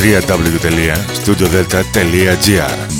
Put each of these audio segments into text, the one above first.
www.studiodelta.gr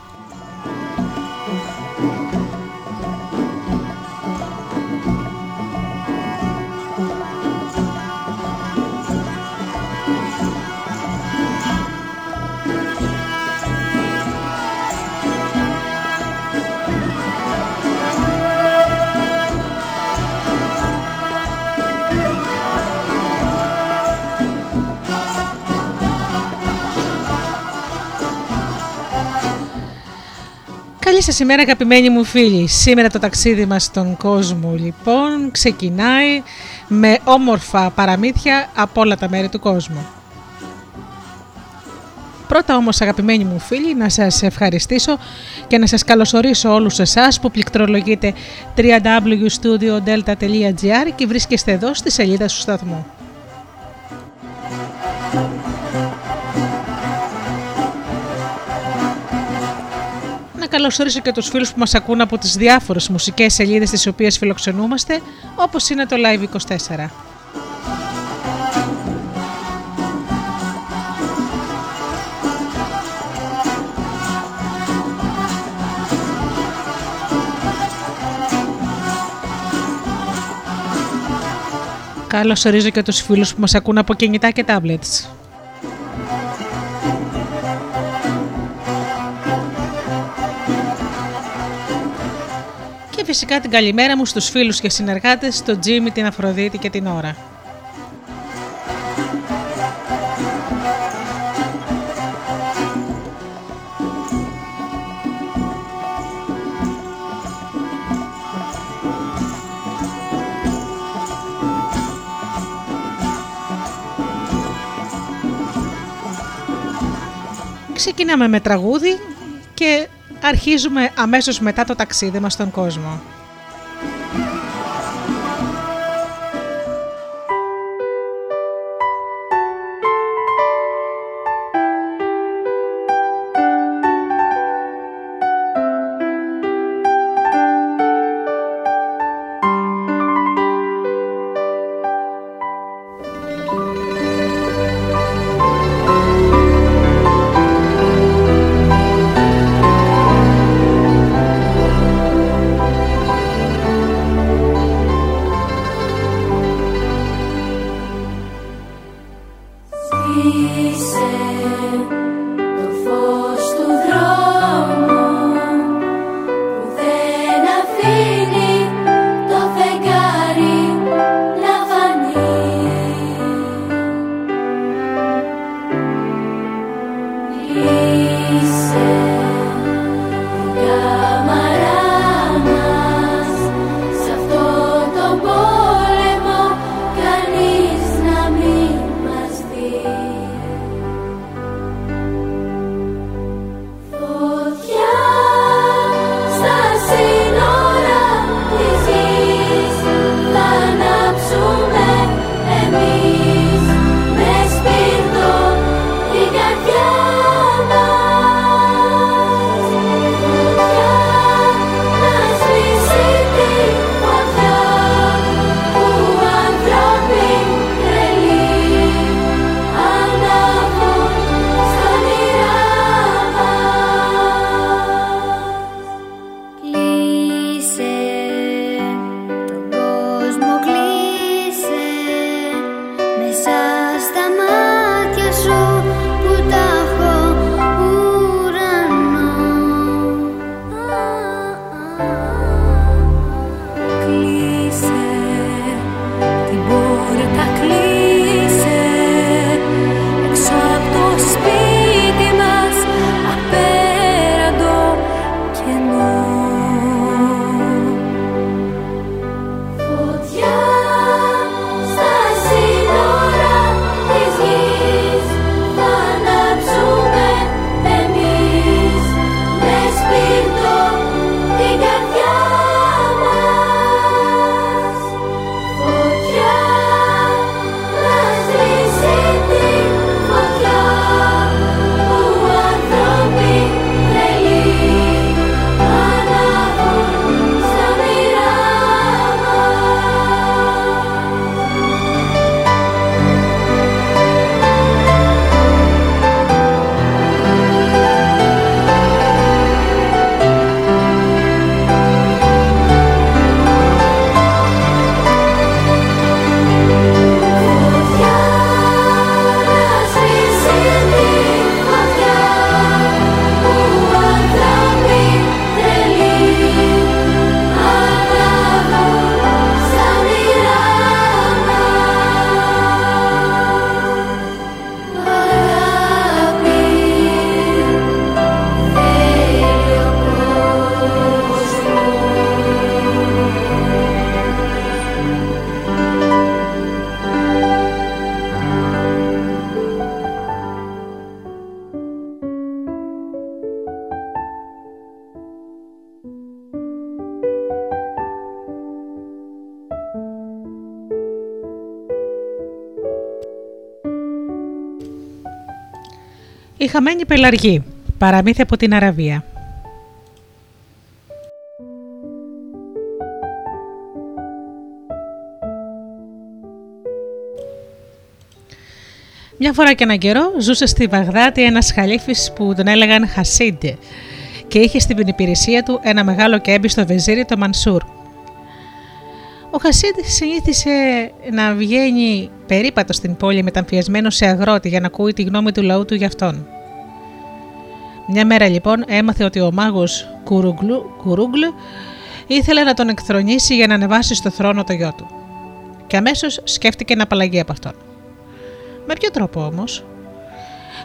Ημέρα αγαπημένοι μου φίλοι. Σήμερα το ταξίδι μας στον κόσμο λοιπόν ξεκινάει με όμορφα παραμύθια από όλα τα μέρη του κόσμου. Πρώτα όμως αγαπημένοι μου φίλοι να σας ευχαριστήσω και να σας καλωσορίσω όλους εσάς που πληκτρολογείτε www.studiodelta.gr και βρίσκεστε εδώ στη σελίδα του σταθμού. Καλωσορίσω και τους φίλους που μας ακούν από τις διάφορες μουσικές σελίδες τις οποίες φιλοξενούμαστε, όπως είναι το Live24. Καλώς ορίζω και τους φίλους που μας ακούν από κινητά και tablets. Φυσικά την καλημέρα μου στους φίλους και συνεργάτες, τον Τζίμι, την Αφροδίτη και την Ωρα. Ξεκινάμε με τραγούδι και αρχίζουμε αμέσως μετά το ταξίδι μας στον κόσμο. Χαμένη πελαργή. Παραμύθι από την Αραβία. Μια φορά και έναν καιρό ζούσε στη Βαγδάτη ένας χαλίφης που τον έλεγαν Χασίντε και είχε στην υπηρεσία του ένα μεγάλο και έμπιστο βεζίρι το Μανσούρ. Ο Χασίντ συνήθισε να βγαίνει περίπατος στην πόλη μεταμφιασμένος σε αγρότη για να ακούει τη γνώμη του λαού του γι' αυτόν. Μια μέρα λοιπόν έμαθε ότι ο μάγος Κουρούγκλου ήθελε να τον εκθρονήσει για να ανεβάσει στο θρόνο το γιο του. Και αμέσως σκέφτηκε να απαλλαγεί από αυτόν. Με ποιο τρόπο όμως;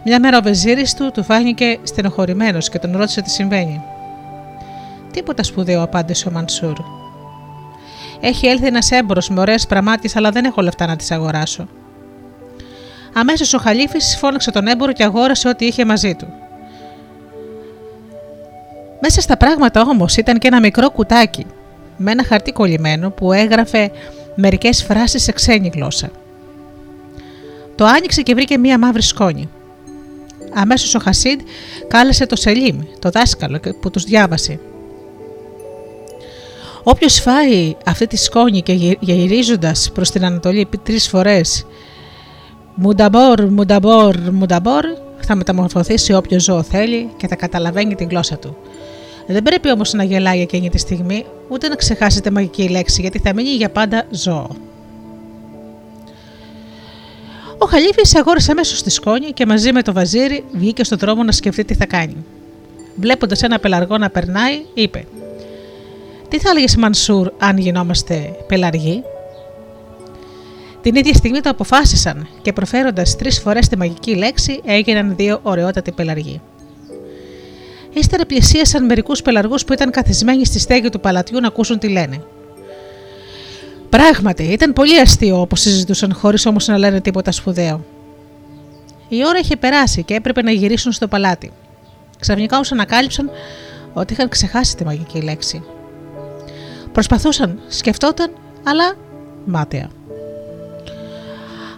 Μια μέρα ο βεζίρη του του φάνηκε στενοχωρημένος και τον ρώτησε τι συμβαίνει. Τίποτα σπουδαίο, απάντησε ο Μανσούρ. Έχει έλθει ένας έμπορος με ωραίες πραμάτιε, αλλά δεν έχω λεφτά να τις αγοράσω. Αμέσως ο Χαλίφης φώναξε τον έμπορο και αγόρασε ό,τι είχε μαζί του. Μέσα στα πράγματα όμως ήταν και ένα μικρό κουτάκι με ένα χαρτί κολλημένο που έγραφε μερικές φράσεις σε ξένη γλώσσα. Το άνοιξε και βρήκε μία μαύρη σκόνη. Αμέσως ο Χασίντ κάλεσε το Σελίμ, το δάσκαλο που τους διάβασε. Όποιος φάει αυτή τη σκόνη και γυρίζοντας προς την Ανατολή τρεις φορές «Μουνταμπόρ, μουνταμπόρ, μουνταμπόρ» θα μεταμορφωθεί σε όποιο ζώο θέλει και θα καταλαβαίνει την γλώσσα του. Δεν πρέπει όμως να γελάει εκείνη τη στιγμή, ούτε να ξεχάσετε μαγική λέξη γιατί θα μείνει για πάντα ζώο. Ο Χαλίφης αγόρασε αμέσως τη σκόνη και μαζί με το βαζίρι βγήκε στον δρόμο να σκεφτεί τι θα κάνει. Βλέποντας ένα πελαργό να περνάει, είπε: Τι θα έλεγες Μανσούρ αν γινόμαστε πελαργοί; Την ίδια στιγμή το αποφάσισαν και προφέροντας τρεις φορές τη μαγική λέξη έγιναν δύο ωραιότατοι πελαργοί. Ύστερα πλησίασαν μερικούς πελαργούς που ήταν καθισμένοι στη στέγη του παλατιού να ακούσουν τι λένε. Πράγματι, ήταν πολύ αστείο όπως συζητούσαν χωρίς όμως να λένε τίποτα σπουδαίο. Η ώρα είχε περάσει και έπρεπε να γυρίσουν στο παλάτι. Ξαφνικά όμω ανακάλυψαν ότι είχαν ξεχάσει τη μαγική λέξη. Προσπαθούσαν, σκεφτόταν, αλλά μάταια.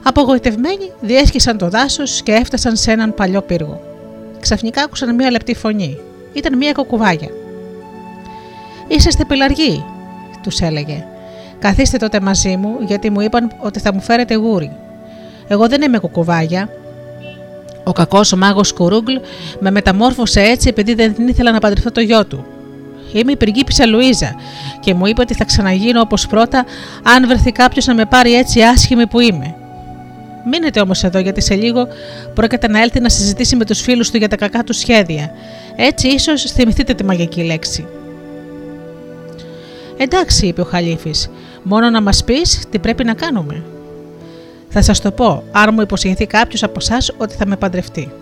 Απογοητευμένοι, διέσχισαν το δάσος και έφτασαν σε έναν παλιό πύργο. Ξαφνικά άκουσαν μία λεπτή φωνή. Ήταν μία κοκκουβάγια. Είσαστε πελαργοί, τους έλεγε. Καθίστε τότε μαζί μου, γιατί μου είπαν ότι θα μου φέρετε γούρι. Εγώ δεν είμαι κουκουβάγια. Ο κακός ο μάγος Κουρούγκλ με μεταμόρφωσε έτσι επειδή δεν ήθελα να παντρευτώ το γιο του. Είμαι η πριγκίπισσα Λουίζα και μου είπε ότι θα ξαναγίνω όπως πρώτα αν βρεθεί κάποιος να με πάρει έτσι άσχημη που είμαι. Μείνετε όμως εδώ γιατί σε λίγο πρόκειται να έλθει να συζητήσει με τους φίλους του για τα κακά του σχέδια. Έτσι ίσως θυμηθείτε τη μαγική λέξη. Εντάξει, είπε ο Χαλίφης, μόνο να μας πεις τι πρέπει να κάνουμε. Θα σας το πω, αν μου υποσχεθεί κάποιος από εσάς ότι θα με παντρευτεί.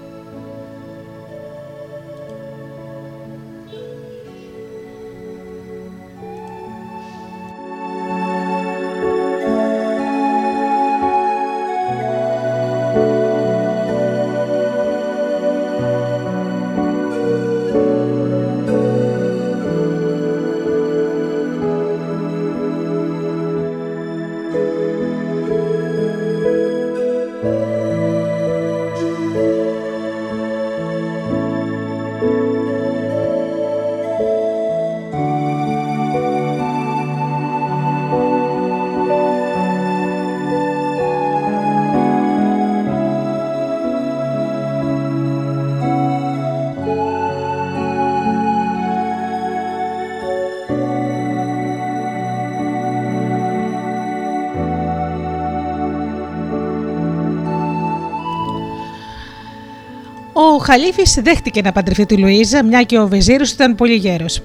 Ο Χαλίφης δέχτηκε να παντρευτεί τη Λουίζα, μια και ο Βεζίρο ήταν πολύ γέρος.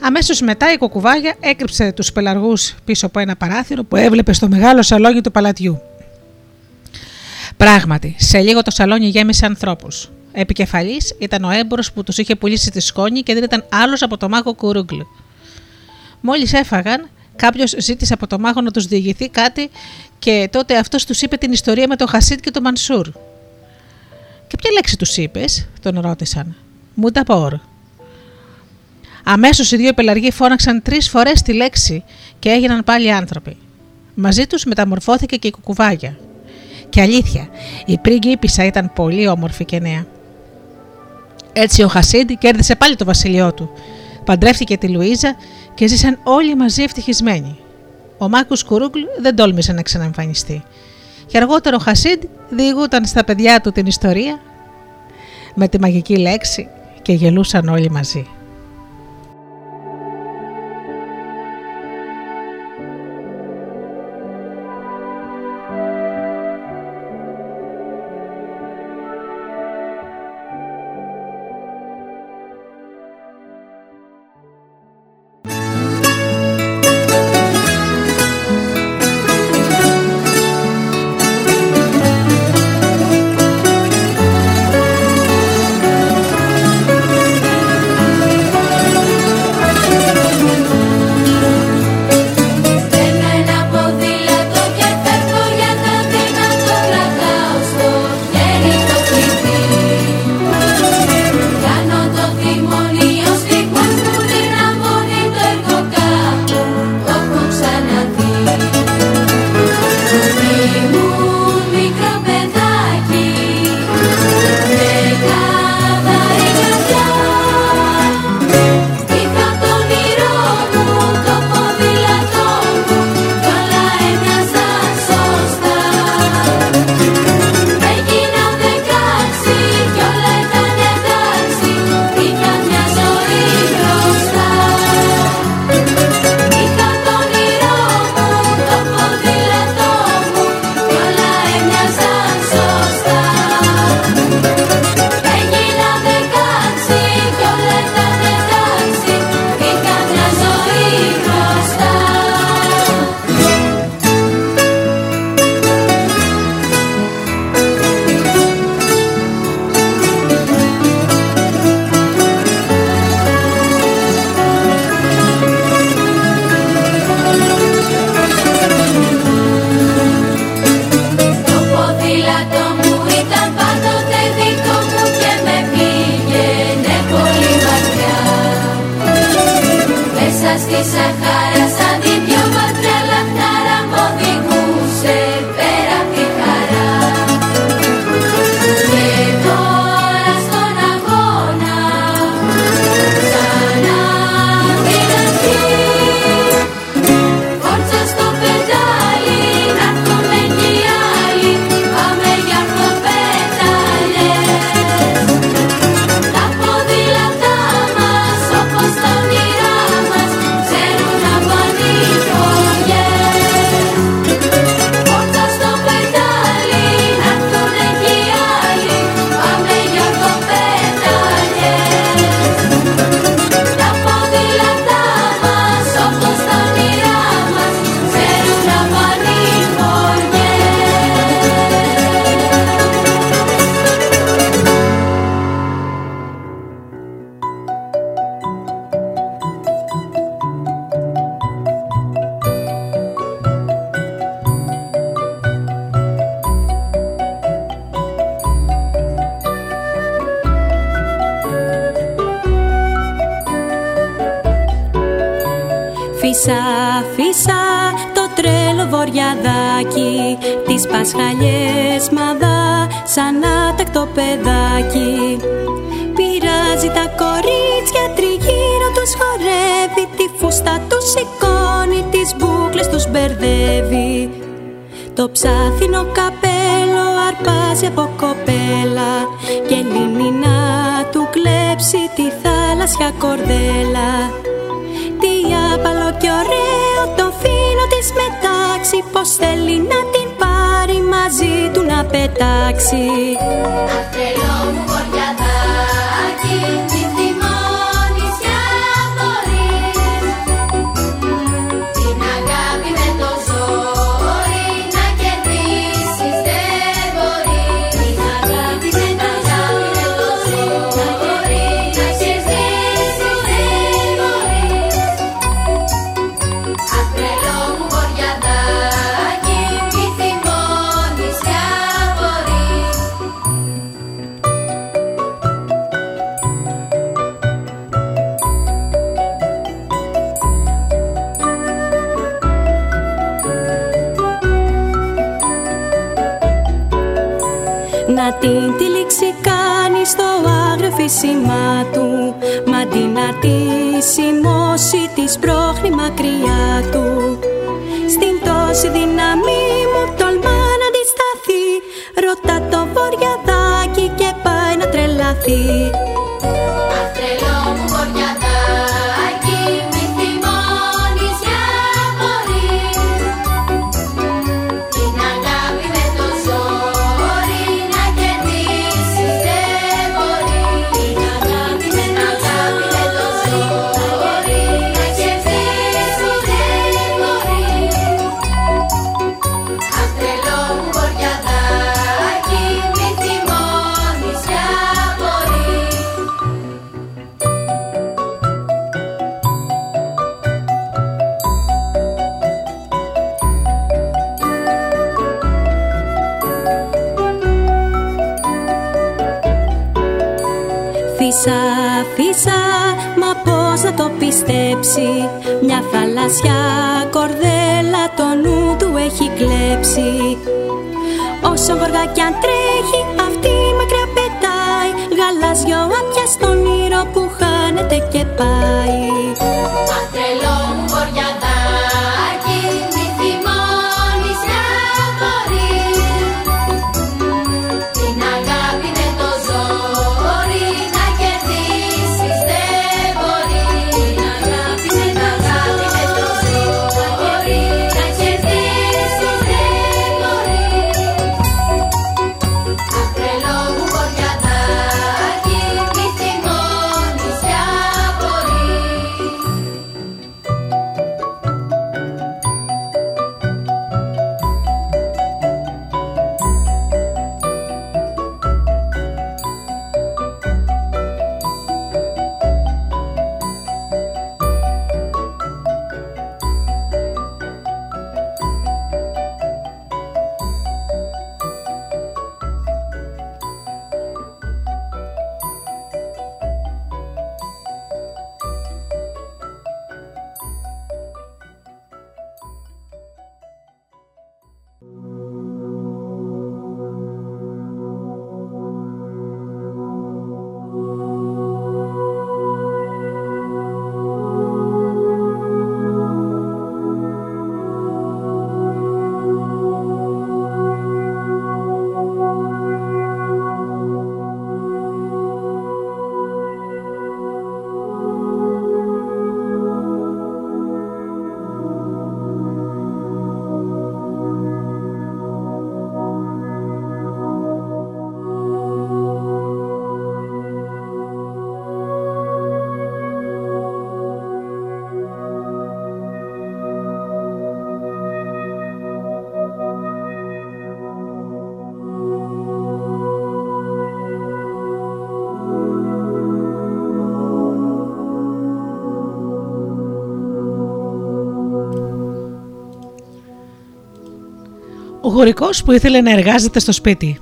Αμέσως μετά η κοκουβάγια έκρυψε τους πελαργούς πίσω από ένα παράθυρο που έβλεπε στο μεγάλο σαλόνι του παλατιού. Πράγματι, σε λίγο το σαλόνι γέμισε ανθρώπους. Επικεφαλής ήταν ο έμπορος που τους είχε πουλήσει τη σκόνη και δεν ήταν άλλος από το μάγο Κουρούγκλ. Μόλις έφαγαν, κάποιος ζήτησε από το μάγο να τους διηγηθεί κάτι και τότε αυτός τους είπε την ιστορία με τον Χασίτ και τον Μανσούρ. Και ποια λέξη τους είπες, τον ρώτησαν. Μουνταπόρ. Αμέσως οι δύο πελαργοί φώναξαν τρεις φορές τη λέξη και έγιναν πάλι άνθρωποι. Μαζί τους μεταμορφώθηκε και η κουκουβάγια. Και αλήθεια, η πρίγκιπισσα ήταν πολύ όμορφη και νέα. Έτσι ο Χασίντι κέρδισε πάλι το βασιλειό του. Παντρεύτηκε τη Λουίζα και ζήσαν όλοι μαζί ευτυχισμένοι. Ο Μάκους Κουρούκλου δεν τόλμησε να ξαναεμφανιστεί. Και αργότερο ο Χασίντ διηγούταν στα παιδιά του την ιστορία με τη μαγική λέξη και γελούσαν όλοι μαζί. τις μαδά σαν άτακτο παιδάκι. Πειράζει τα κορίτσια τριγύρω τους χορεύει Τη φούστα τους σηκώνει, τις μπουκλες τους μπερδεύει. Το ψάθινο καπέλο αρπάζει από κοπέλα Και λύνει να του κλέψει τη θάλασσια κορδέλα. Τι άπαλο και ωραίο το φίνο της μετάξει Πως θέλει να πετάξει. Μου γορικός που ήθελε να εργάζεται στο σπίτι.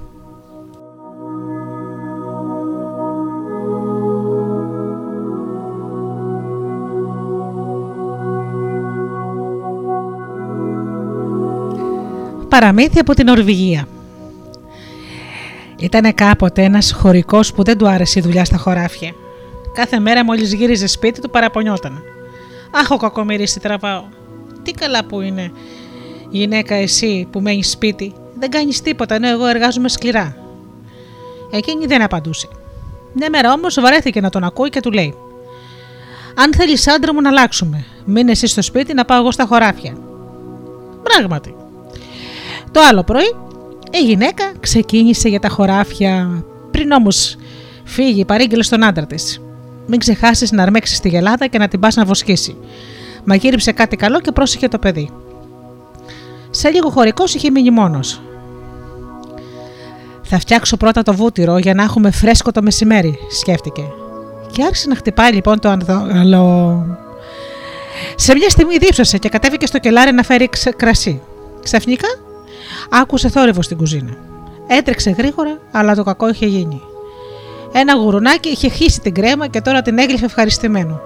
Παραμύθι από την Ορβηγία Ήταν κάποτε ένας χωρικός που δεν του άρεσε η δουλειά στα χωράφια. Κάθε μέρα μόλις γύριζε σπίτι του παραπονιόταν. «Αχ, ο κακομύρης τι τραβάω. Τι καλά που είναι Γυναίκα, εσύ που μένεις σπίτι, δεν κάνεις τίποτα ενώ εγώ εργάζομαι σκληρά. Εκείνη δεν απαντούσε. Μια μέρα όμως βαρέθηκε να τον ακούει και του λέει: Αν θέλεις άντρα μου να αλλάξουμε, μείνε εσύ στο σπίτι να πάω εγώ στα χωράφια. Πράγματι. Το άλλο πρωί η γυναίκα ξεκίνησε για τα χωράφια, πριν όμως φύγει παρήγγειλε στον άντρα της. Μην ξεχάσεις να αρμέξεις τη γελάδα και να την πας να βοσκήσει. Μαγείριψε κάτι καλό και πρόσεχε το παιδί. Σε λίγο χωρικός είχε μείνει μόνος. Θα φτιάξω πρώτα το βούτυρο για να έχουμε φρέσκο το μεσημέρι, σκέφτηκε. Και άρχισε να χτυπάει λοιπόν το ανδόλο. Σε μια στιγμή δίψασε και κατέβηκε στο κελάρι να φέρει κρασί. Ξαφνικά άκουσε θόρυβο στην κουζίνα. Έτρεξε γρήγορα, αλλά το κακό είχε γίνει. Ένα γουρουνάκι είχε χύσει την κρέμα και τώρα την έγλυφε ευχαριστημένο.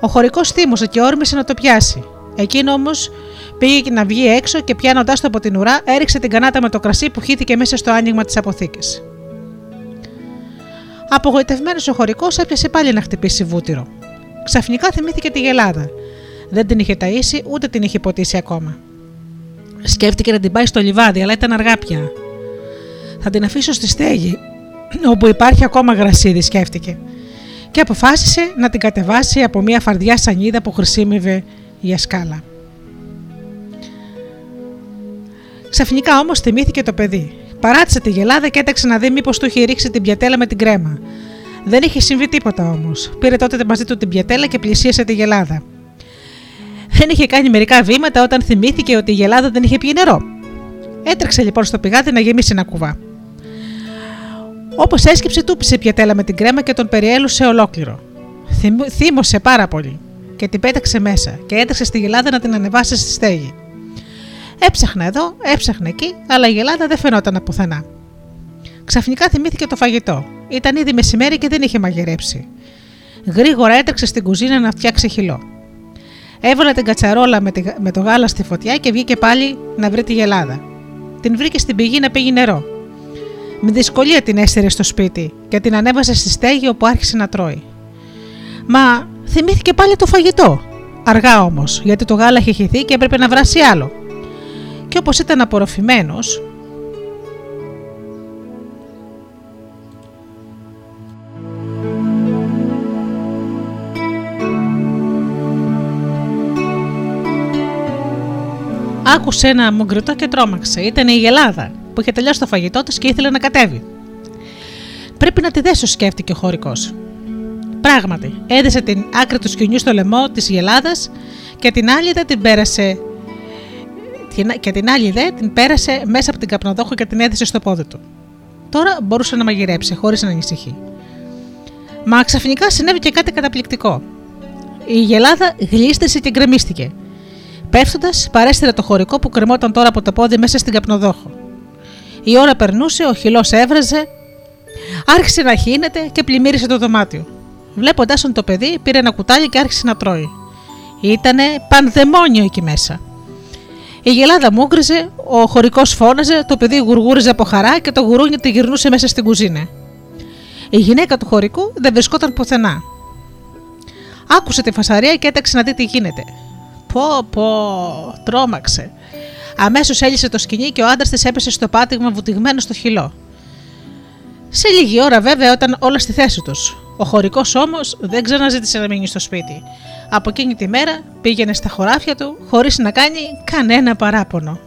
Ο χωρικός θύμωσε και όρμησε να το πιάσει. Εκείνο όμως πήγε να βγει έξω και πιάνοντάς το από την ουρά, έριξε την κανάτα με το κρασί που χύθηκε μέσα στο άνοιγμα της αποθήκης. Απογοητευμένος ο χωρικός έπιασε πάλι να χτυπήσει βούτυρο. Ξαφνικά θυμήθηκε τη γελάδα. Δεν την είχε ταΐσει ούτε την είχε ποτίσει ακόμα. Σκέφτηκε να την πάει στο λιβάδι, αλλά ήταν αργά πια. Θα την αφήσω στη στέγη, όπου υπάρχει ακόμα γρασίδι, σκέφτηκε. Και αποφάσισε να την κατεβάσει από μια φαρδιά σανίδα που χρησιμεύε για σκάλα. Ξαφνικά όμως θυμήθηκε το παιδί. Παράτησε τη γελάδα και έταξε να δει μήπως του είχε ρίξει την πιατέλα με την κρέμα. Δεν είχε συμβεί τίποτα όμως. Πήρε τότε μαζί του την πιατέλα και πλησίασε τη γελάδα. Δεν είχε κάνει μερικά βήματα όταν θυμήθηκε ότι η γελάδα δεν είχε πιει νερό. Έτρεξε λοιπόν στο πηγάδι να γεμίσει ένα κουβά. Όπως έσκυψε, του πήσε πιατέλα με την κρέμα και τον περιέλουσε ολόκληρο. Θύμωσε πάρα πολύ και την πέταξε μέσα και έτρεξε στη γελάδα να την ανεβάσει στη στέγη. Έψαχνε εδώ, έψαχνε εκεί, αλλά η γελάδα δεν φαινόταν πουθενά. Ξαφνικά θυμήθηκε το φαγητό. Ήταν ήδη μεσημέρι και δεν είχε μαγειρέψει. Γρήγορα έτρεξε στην κουζίνα να φτιάξει χυλό. Έβαλε την κατσαρόλα με, με το γάλα στη φωτιά και βγήκε πάλι να βρει τη γελάδα. Την βρήκε στην πηγή να πήγει νερό. Με δυσκολία την έστερε στο σπίτι και την ανέβασε στη στέγη όπου άρχισε να τρώει. Μα θυμήθηκε πάλι το φαγητό. Αργά όμως, γιατί το γάλα είχε χυθεί και έπρεπε να βράσει άλλο. Και όπως ήταν απορροφημένος, άκουσε ένα μουγκριτό και τρόμαξε. Ήταν η Γελάδα που είχε τελειώσει το φαγητό της και ήθελε να κατέβει. Πρέπει να τη δέσω, σκέφτηκε ο χωρικός. Πράγματι, έδεσε την άκρη του σκηνιού στο λαιμό της Γελάδας και την άλλη δεν την πέρασε. Και την άλλη δε την πέρασε μέσα από την καπνοδόχο και την έδεσε στο πόδι του. Τώρα μπορούσε να μαγειρέψει χωρίς να ανησυχεί. Μα ξαφνικά συνέβη και κάτι καταπληκτικό. Η γελάδα γλίστρησε και γκρεμίστηκε. Πέφτοντας, παρέστηρε το χωρικό που κρεμόταν τώρα από το πόδι μέσα στην καπνοδόχο. Η ώρα περνούσε, ο χυλός έβραζε, άρχισε να χύνεται και πλημμύρισε το δωμάτιο. Βλέποντάς τον το παιδί, πήρε ένα κουτάλι και άρχισε να τρώει. Ήτανε πανδαιμόνιο εκεί μέσα. Η γελάδα μούγκριζε, ο χωρικός φώναζε, το παιδί γουργούριζε από χαρά και το γουρούνι τη γυρνούσε μέσα στην κουζίνα. Η γυναίκα του χωρικού δεν βρισκόταν πουθενά. Άκουσε τη φασαρία και έταξε να δει τι γίνεται. Πω, πω, τρόμαξε. Αμέσως έλυσε το σκηνή και ο άντρας της έπεσε στο πάτηγμα βουτυγμένο στο χυλό. Σε λίγη ώρα, βέβαια, όταν όλα στη θέση τους. Ο χωρικός όμως δεν ξαναζήτησε να μείνει στο σπίτι. Από εκείνη τη μέρα πήγαινε στα χωράφια του χωρίς να κάνει κανένα παράπονο.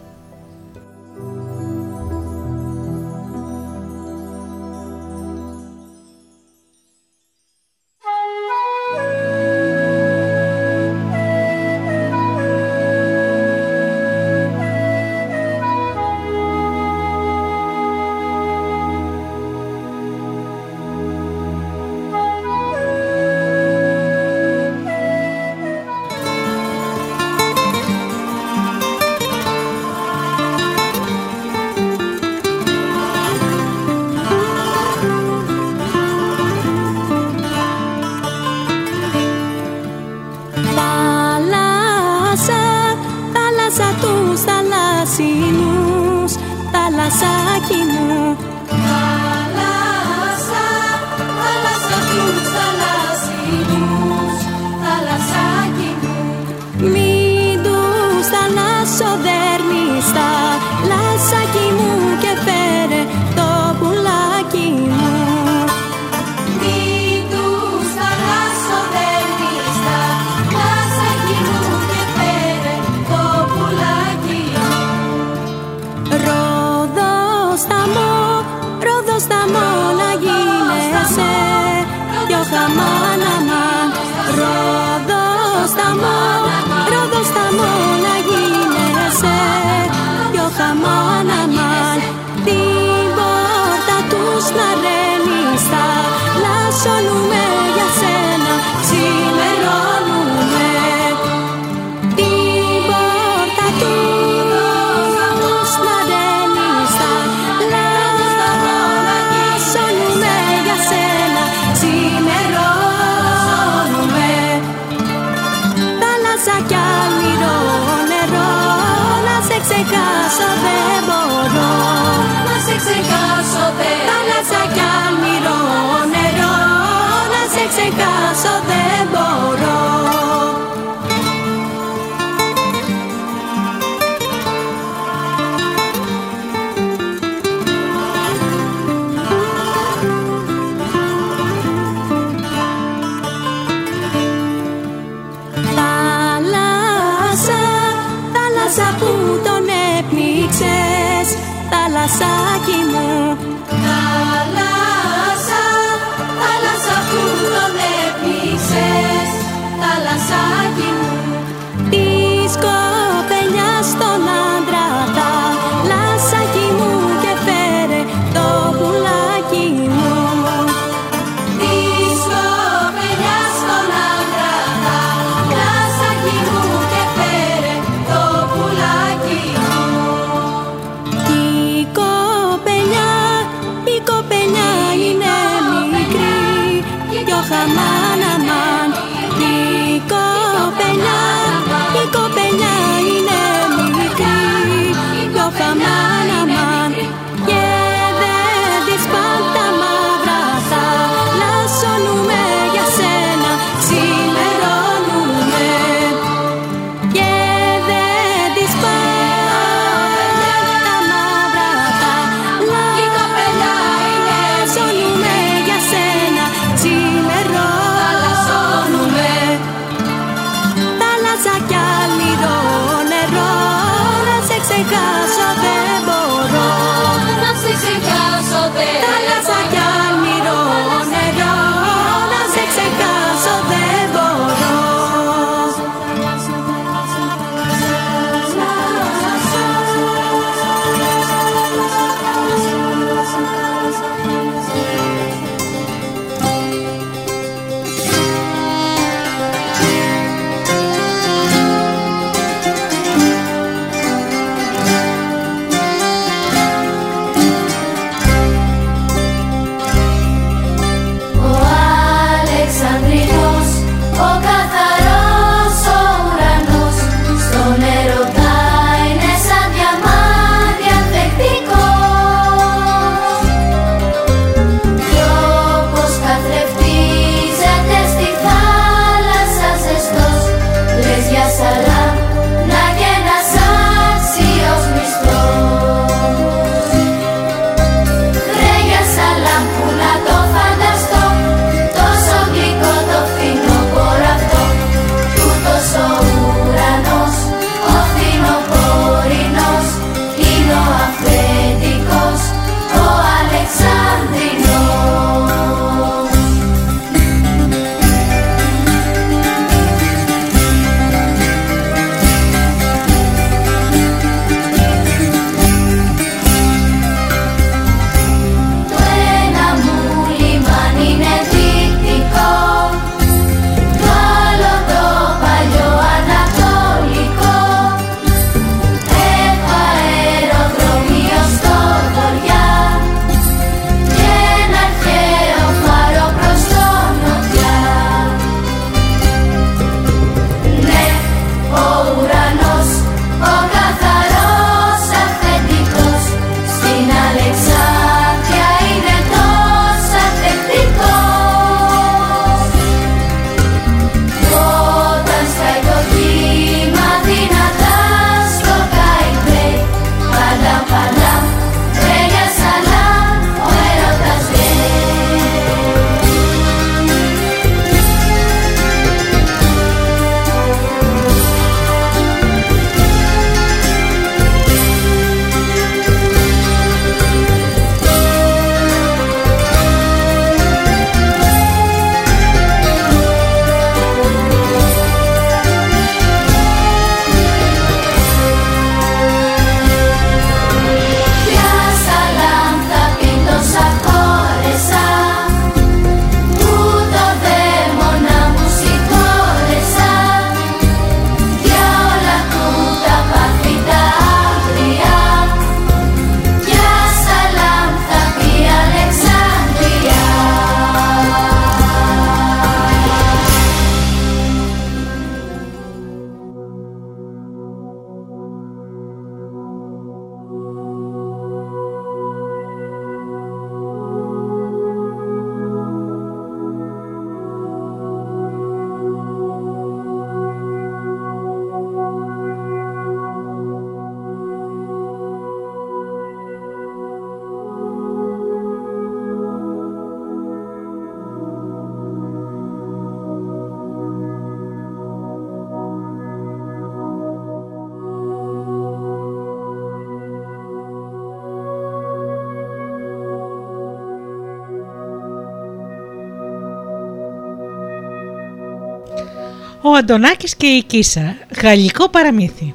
Αντωνάκης και η Κίσα, γαλλικό παραμύθι.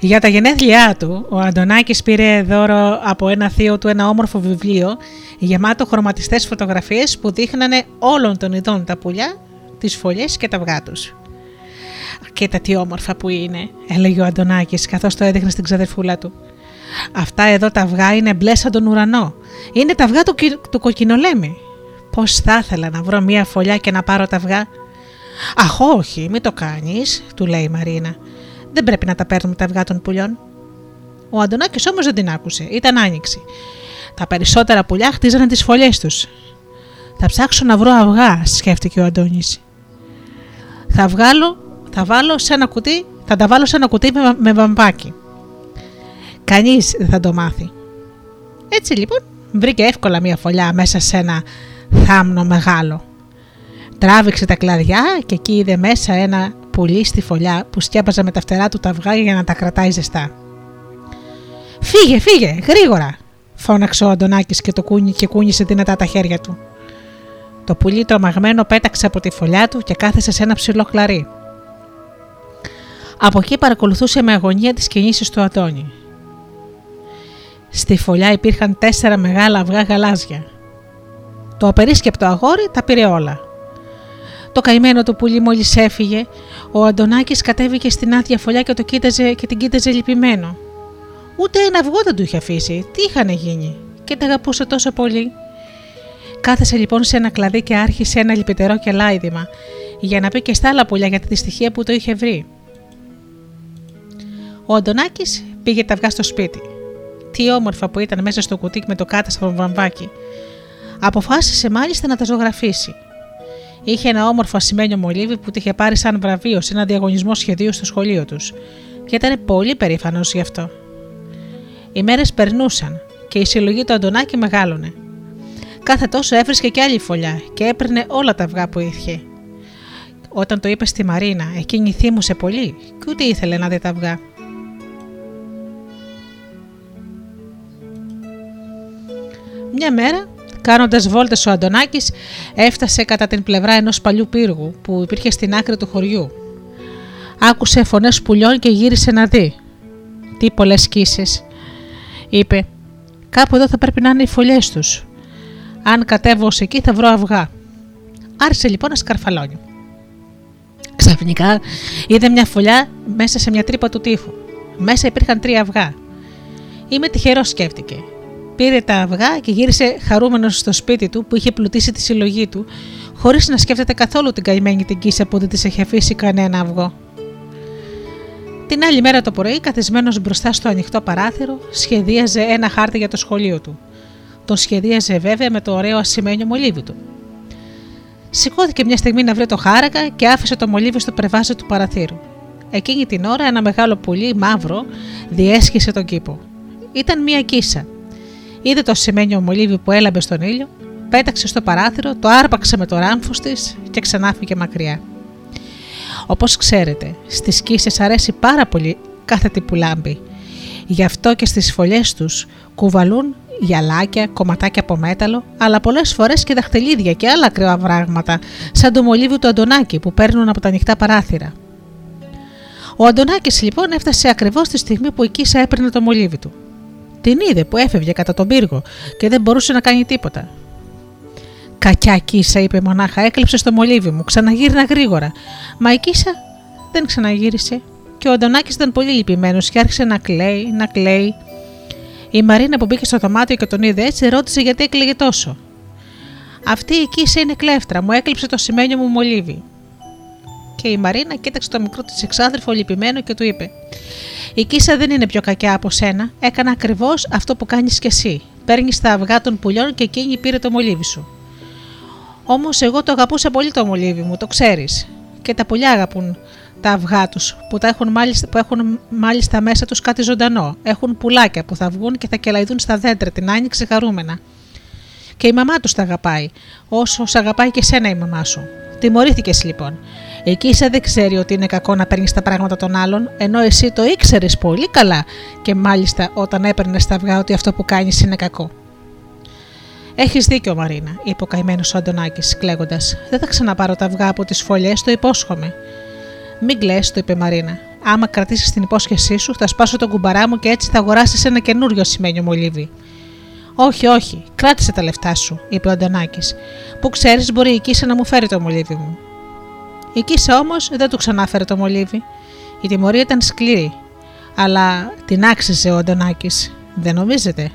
Για τα γενέθλιά του, ο Αντωνάκης πήρε δώρο από ένα θείο του ένα όμορφο βιβλίο γεμάτο χρωματιστές φωτογραφίες που δείχνανε όλων των ειδών τα πουλιά, τις φωλιές και τα αυγά τους. «Κοίτα τι όμορφα που είναι», έλεγε ο Αντωνάκης καθώς το έδειχνε στην ξαδερφούλα του. «Αυτά εδώ τα αυγά είναι μπλε σαν τον ουρανό. Είναι τα αυγά του, του κοκκινολέμη. Πώς θα ήθελα να βρω μία φωλιά και να πάρω τα αυγά». «Αχ όχι, μην το κάνεις», του λέει η Μαρίνα. Δεν πρέπει να τα παίρνουμε τα αυγά των πουλιών. Ο Αντωνάκης όμως δεν την άκουσε, ήταν άνοιξη. Τα περισσότερα πουλιά χτίζανε τις φωλιές τους. Θα ψάξω να βρω αυγά, σκέφτηκε ο Αντώνης. Θα, βγάλω, θα, βάλω σε ένα κουτί, θα τα βάλω σε ένα κουτί με, με βαμπάκι. Κανείς δεν θα το μάθει. Έτσι λοιπόν βρήκε εύκολα μια φωλιά μέσα σε ένα θάμνο μεγάλο. Τράβηξε τα κλαδιά και εκεί είδε μέσα ένα πουλί στη φωλιά που σκέπαζε με τα φτερά του τα αυγά για να τα κρατάει ζεστά. Φύγε, φύγε, γρήγορα! φώναξε ο Αντωνάκης και το κούνι και κούνησε δυνατά τα χέρια του. Το πουλί τρομαγμένο πέταξε από τη φωλιά του και κάθεσε σε ένα ψηλό κλαρί. Από εκεί παρακολουθούσε με αγωνία τις κινήσεις του Αντώνη. Στη φωλιά υπήρχαν τέσσερα μεγάλα αυγά γαλάζια. Το απερίσκεπτο αγόρι τα πήρε όλα. Το καημένο του πουλί μόλις έφυγε, ο Αντωνάκης κατέβηκε στην άδεια φωλιά και, το κοίταζε, και την κοίταζε λυπημένο. Ούτε ένα αυγό δεν του είχε αφήσει. Τι είχαν γίνει, και τα αγαπούσε τόσο πολύ. Κάθεσε λοιπόν σε ένα κλαδί και άρχισε ένα λυπητερό και λάιδημα, για να πει και στα άλλα πουλιά για τη δυστυχία που το είχε βρει. Ο Αντωνάκης πήγε τα αυγά στο σπίτι. Τι όμορφα που ήταν μέσα στο κουτί με το κάτασπρο βαμβάκι. Αποφάσισε μάλιστα να τα ζωγραφίσει. Είχε ένα όμορφο ασημένιο μολύβι που το είχε πάρει σαν βραβείο σε ένα διαγωνισμό σχεδίου στο σχολείο τους και ήταν πολύ περήφανος γι' αυτό. Οι μέρες περνούσαν και η συλλογή του Αντωνάκη μεγάλωνε. Κάθε τόσο έβρισκε και άλλη φωλιά και έπαιρνε όλα τα αυγά που είχε. Όταν το είπε στη Μαρίνα, εκείνη θύμωσε πολύ και ούτε ήθελε να δει τα αυγά. Μια μέρα Κάνοντας βόλτες, ο Αντωνάκης έφτασε κατά την πλευρά ενός παλιού πύργου που υπήρχε στην άκρη του χωριού. Άκουσε φωνές πουλιών και γύρισε να δει. Τι πολλές κύσει, είπε. Κάπου εδώ θα πρέπει να είναι οι φωλιές τους. Αν κατέβω ως εκεί θα βρω αυγά. Άρχισε λοιπόν να σκαρφαλώνει. Ξαφνικά είδε μια φωλιά μέσα σε μια τρύπα του τείχου. Μέσα υπήρχαν τρία αυγά. Είμαι τυχερός, σκέφτηκε πήρε τα αυγά και γύρισε χαρούμενος στο σπίτι του που είχε πλουτίσει τη συλλογή του, χωρίς να σκέφτεται καθόλου την καημένη την κίσα που δεν της είχε αφήσει κανένα αυγό. Την άλλη μέρα το πρωί, καθισμένος μπροστά στο ανοιχτό παράθυρο, σχεδίαζε ένα χάρτη για το σχολείο του. Τον σχεδίαζε βέβαια με το ωραίο ασημένιο μολύβι του. Σηκώθηκε μια στιγμή να βρει το χάρακα και άφησε το μολύβι στο πρεβάζι του παραθύρου. Εκείνη την ώρα ένα μεγάλο πουλί μαύρο διέσχισε τον κήπο. Ήταν μια κίσα Είδε το σημαίνιο μολύβι που έλαμπε στον ήλιο, πέταξε στο παράθυρο, το άρπαξε με το ράμφος της και ξανάφυγε μακριά. Όπως ξέρετε, στις κίσε αρέσει πάρα πολύ κάθε τι που λάμπει. Γι' αυτό και στις φωλιές τους κουβαλούν γυαλάκια, κομματάκια από μέταλλο, αλλά πολλές φορές και δαχτυλίδια και άλλα κρυά βράγματα, σαν το μολύβι του Αντωνάκη που παίρνουν από τα ανοιχτά παράθυρα. Ο Αντωνάκης λοιπόν έφτασε ακριβώς τη στιγμή που η Κίσα έπαιρνε το μολύβι του. Την είδε που έφευγε κατά τον πύργο και δεν μπορούσε να κάνει τίποτα. Κακιά Κίσα, είπε μονάχα, έκλεψε στο μολύβι μου, ξαναγύρνα γρήγορα. Μα η Κίσα δεν ξαναγύρισε και ο Αντωνάκης ήταν πολύ λυπημένος και άρχισε να κλαίει, να κλαίει. Η Μαρίνα που μπήκε στο δωμάτιο και τον είδε έτσι ρώτησε γιατί έκλαιγε τόσο. Αυτή η Κίσα είναι κλέφτρα, μου έκλειψε το σημαίνιο μου μολύβι. Και η Μαρίνα κοίταξε το μικρό της εξάδελφο λυπημένο και του είπε: η Κίσα δεν είναι πιο κακιά από σένα. Έκανα ακριβώς αυτό που κάνεις κι εσύ. Παίρνεις τα αυγά των πουλιών και εκείνη πήρε το μολύβι σου. Όμως εγώ το αγαπούσα πολύ το μολύβι μου, το ξέρεις. Και τα πουλιά αγαπούν τα αυγά τους, που, έχουν μάλιστα, που έχουν μάλιστα μέσα τους κάτι ζωντανό. Έχουν πουλάκια που θα βγουν και θα κελαϊδούν στα δέντρα την άνοιξη χαρούμενα. Και η μαμά τους τα αγαπάει, όσο σ' αγαπάει και σένα η μαμά σου. Τιμωρήθηκες λοιπόν. Εκεί σε δεν ξέρει ότι είναι κακό να παίρνεις τα πράγματα των άλλων, ενώ εσύ το ήξερες πολύ καλά και μάλιστα όταν έπαιρνες τα αυγά ότι αυτό που κάνεις είναι κακό. Έχεις δίκιο, Μαρίνα, είπε ο καημένος ο Αντωνάκης, κλαίγοντας. Δεν θα ξαναπάρω τα αυγά από τις φωλιές, το υπόσχομαι. Μην κλε, το είπε Μαρίνα. Άμα κρατήσεις την υπόσχεσή σου, θα σπάσω τον κουμπαρά μου και έτσι θα αγοράσεις ένα καινούριο σημαίνιο μολύβι. Όχι, όχι, κράτησε τα λεφτά σου, είπε ο Αντωνάκης. Που ξέρεις, μπορεί η Κίσα να μου φέρει το μολύβι μου. Η Κίσα όμως δεν του ξανάφερε το μολύβι. Η τιμωρία ήταν σκληρή, αλλά την άξιζε ο Αντωνάκης. Δεν νομίζετε;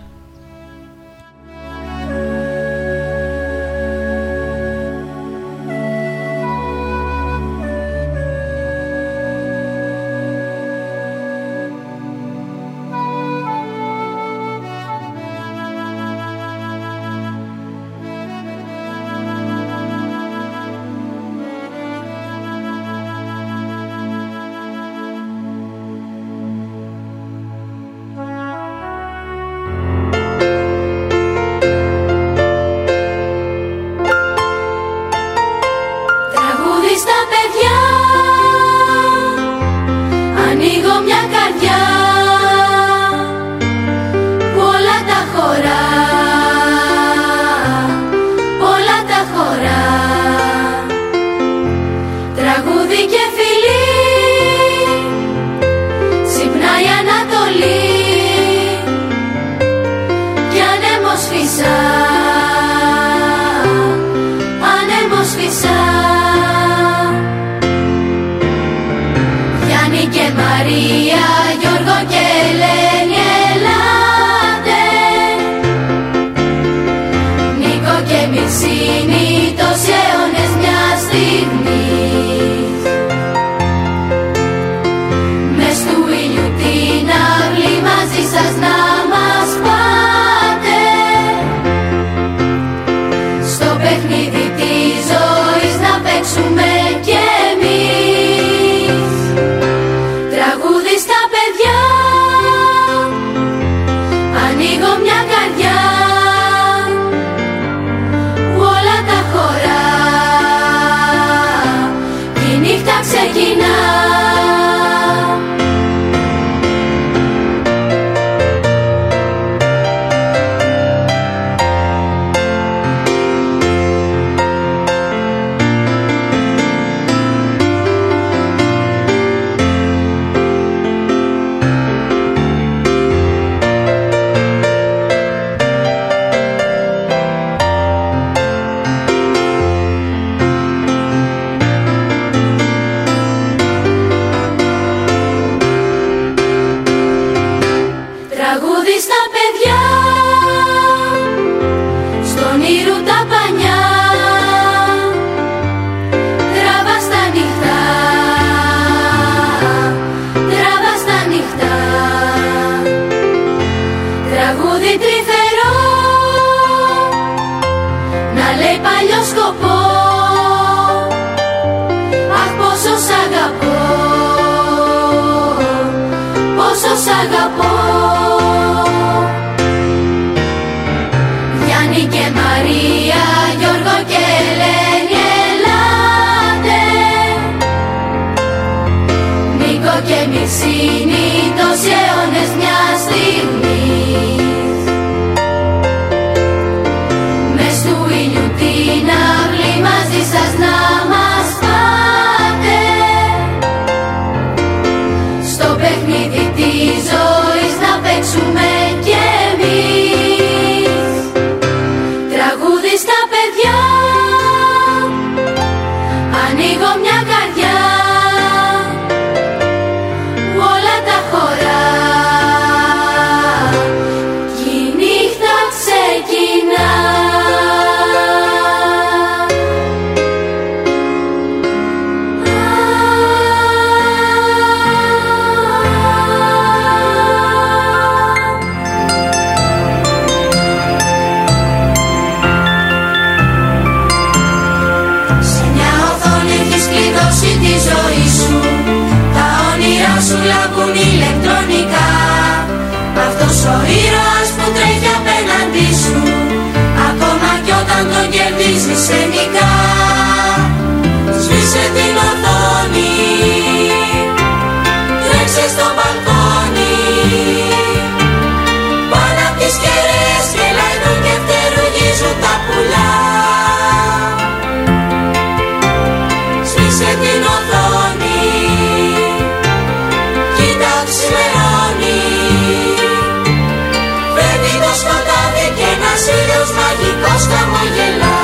Βασίλειος μαγικός χαμογελά.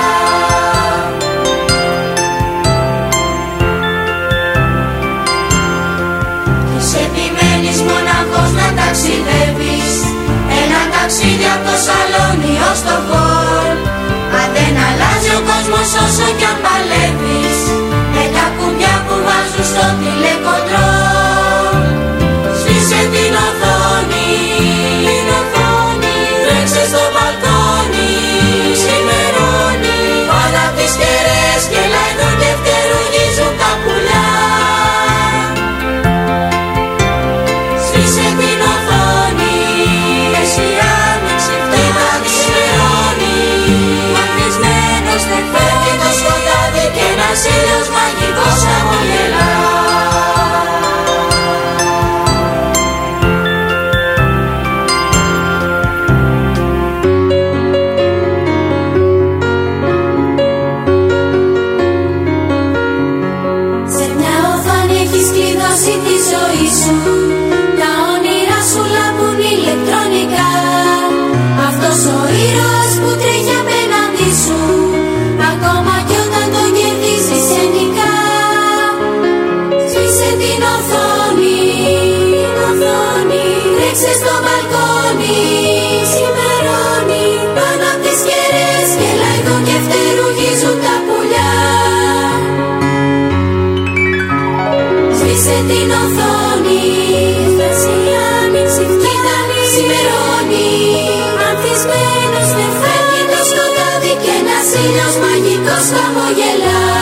Είσαι επιμένεις μοναχός να ταξιδεύεις Ένα ταξίδι από το σαλόνι ως το χολ Αν δεν αλλάζει ο κόσμος όσο κι αν παλεύεις Με τα κουμπιά που βάζουν στο τηλεκοντρόλ Και ένας ήλιος την οθόνη. Φτάσει η άνοιξη Κοίτα ξημερώνει Ανθισμένος δεν φεύγει το σκοτάδι Και ένας ήλιος μαγικός χαμογελάς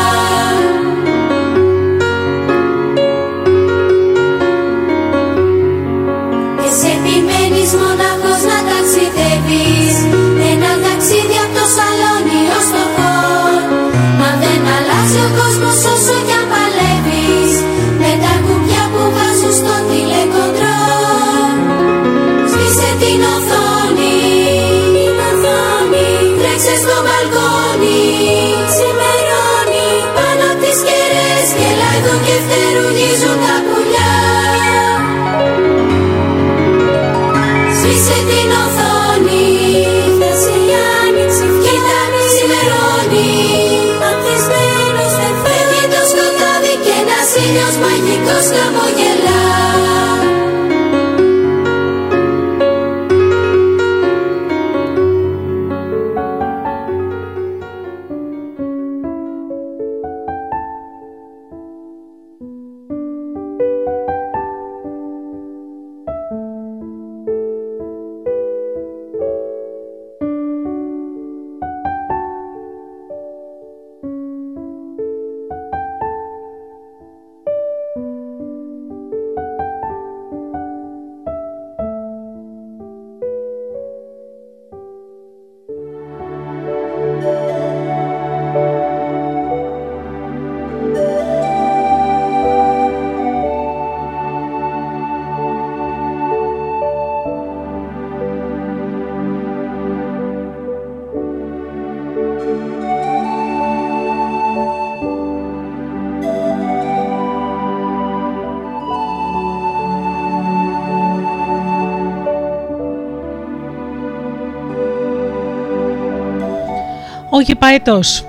Ο Γηπαετός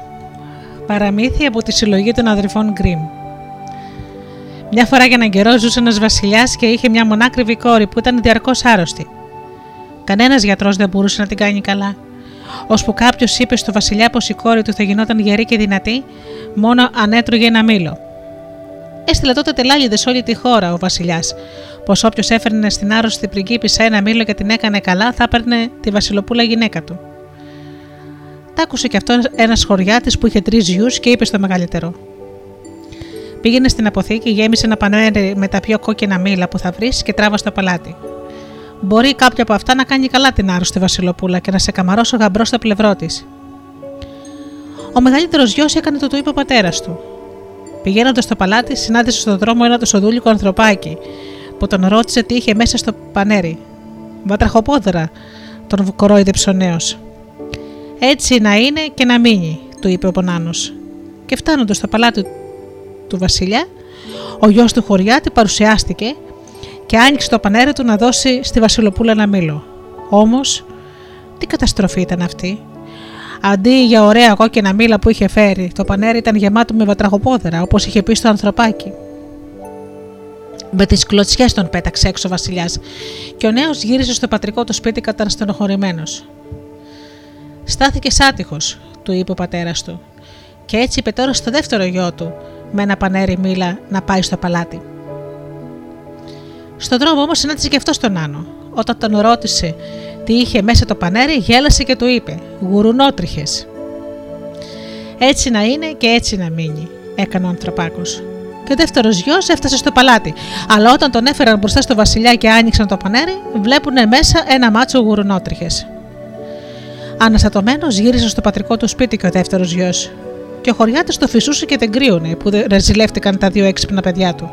Παραμύθι από τη συλλογή των αδερφών Γκριμ Μια φορά για έναν καιρό ζούσε ένας βασιλιάς και είχε μια μονάκριβη κόρη που ήταν διαρκώς άρρωστη. Κανένας γιατρός δεν μπορούσε να την κάνει καλά. Ώσπου κάποιος είπε στο βασιλιά πως η κόρη του θα γινόταν γερή και δυνατή, μόνο αν έτρωγε ένα μήλο. Έστειλε τότε τελάλιδε σε όλη τη χώρα ο βασιλιάς, πως όποιος έφερνε στην άρρωστη πριγκίπισσα ένα μήλο και την έκανε καλά, θα έπαιρνε τη βασιλοπούλα γυναίκα του. Τ' άκουσε και αυτός ένας χωριάτης που είχε τρεις γιους και είπε στο μεγαλύτερο: Πήγαινε στην αποθήκη, γέμισε ένα πανέρι με τα πιο κόκκινα μήλα που θα βρεις και τράβα στο παλάτι. Μπορεί κάποια από αυτά να κάνει καλά την άρρωστη Βασιλοπούλα και να σε καμαρώσει ο γαμπρός στο πλευρό της. Ο μεγαλύτερος γιος έκανε το του είπε ο πατέρας του. Πηγαίνοντας στο παλάτι, συνάντησε στον δρόμο ένα τοσοδούλικο ανθρωπάκι που τον ρώτησε τι είχε μέσα στο πανέρι. Βατραχοπόδερα, τον κορόιδεψε ο νέος. Έτσι να είναι και να μείνει, του είπε ο Πονάνος. Και φτάνοντας στο παλάτι του Βασιλιά, ο γιος του χωριάτη παρουσιάστηκε και άνοιξε το πανέρι του να δώσει στη Βασιλοπούλα ένα μήλο. Όμως, τι καταστροφή ήταν αυτή. Αντί για ωραία κόκκινα μήλα που είχε φέρει, το πανέρι ήταν γεμάτο με βατραχοπόδερα, όπως είχε πει στο ανθρωπάκι. Με τις κλωτσιές τον πέταξε έξω ο Βασιλιάς, και ο νέος γύρισε στο πατρικό του σπίτι καταστενοχωρημένος. Στάθηκε άτυχο, του είπε ο πατέρας του, και έτσι είπε τώρα στο δεύτερο γιο του, με ένα πανέρι μήλα, να πάει στο παλάτι. Στον δρόμο όμως συνάντησε και αυτός τον Άνω. Όταν τον ρώτησε τι είχε μέσα το πανέρι, γέλασε και του είπε: Γουρουνότριχες. Έτσι να είναι και έτσι να μείνει, έκανε ο ανθρωπάκος. Και ο δεύτερος γιος έφτασε στο παλάτι. Αλλά όταν τον έφεραν μπροστά στο βασιλιά και άνοιξαν το πανέρι, βλέπουν μέσα ένα μάτσο γουρουνότριχες. Αναστατωμένος γύρισε στο πατρικό του σπίτι και ο δεύτερος γιος. Και ο χωριάτης το φυσούσε και δεν κρύωνε που ρεζιλεύτηκαν τα δύο έξυπνα παιδιά του.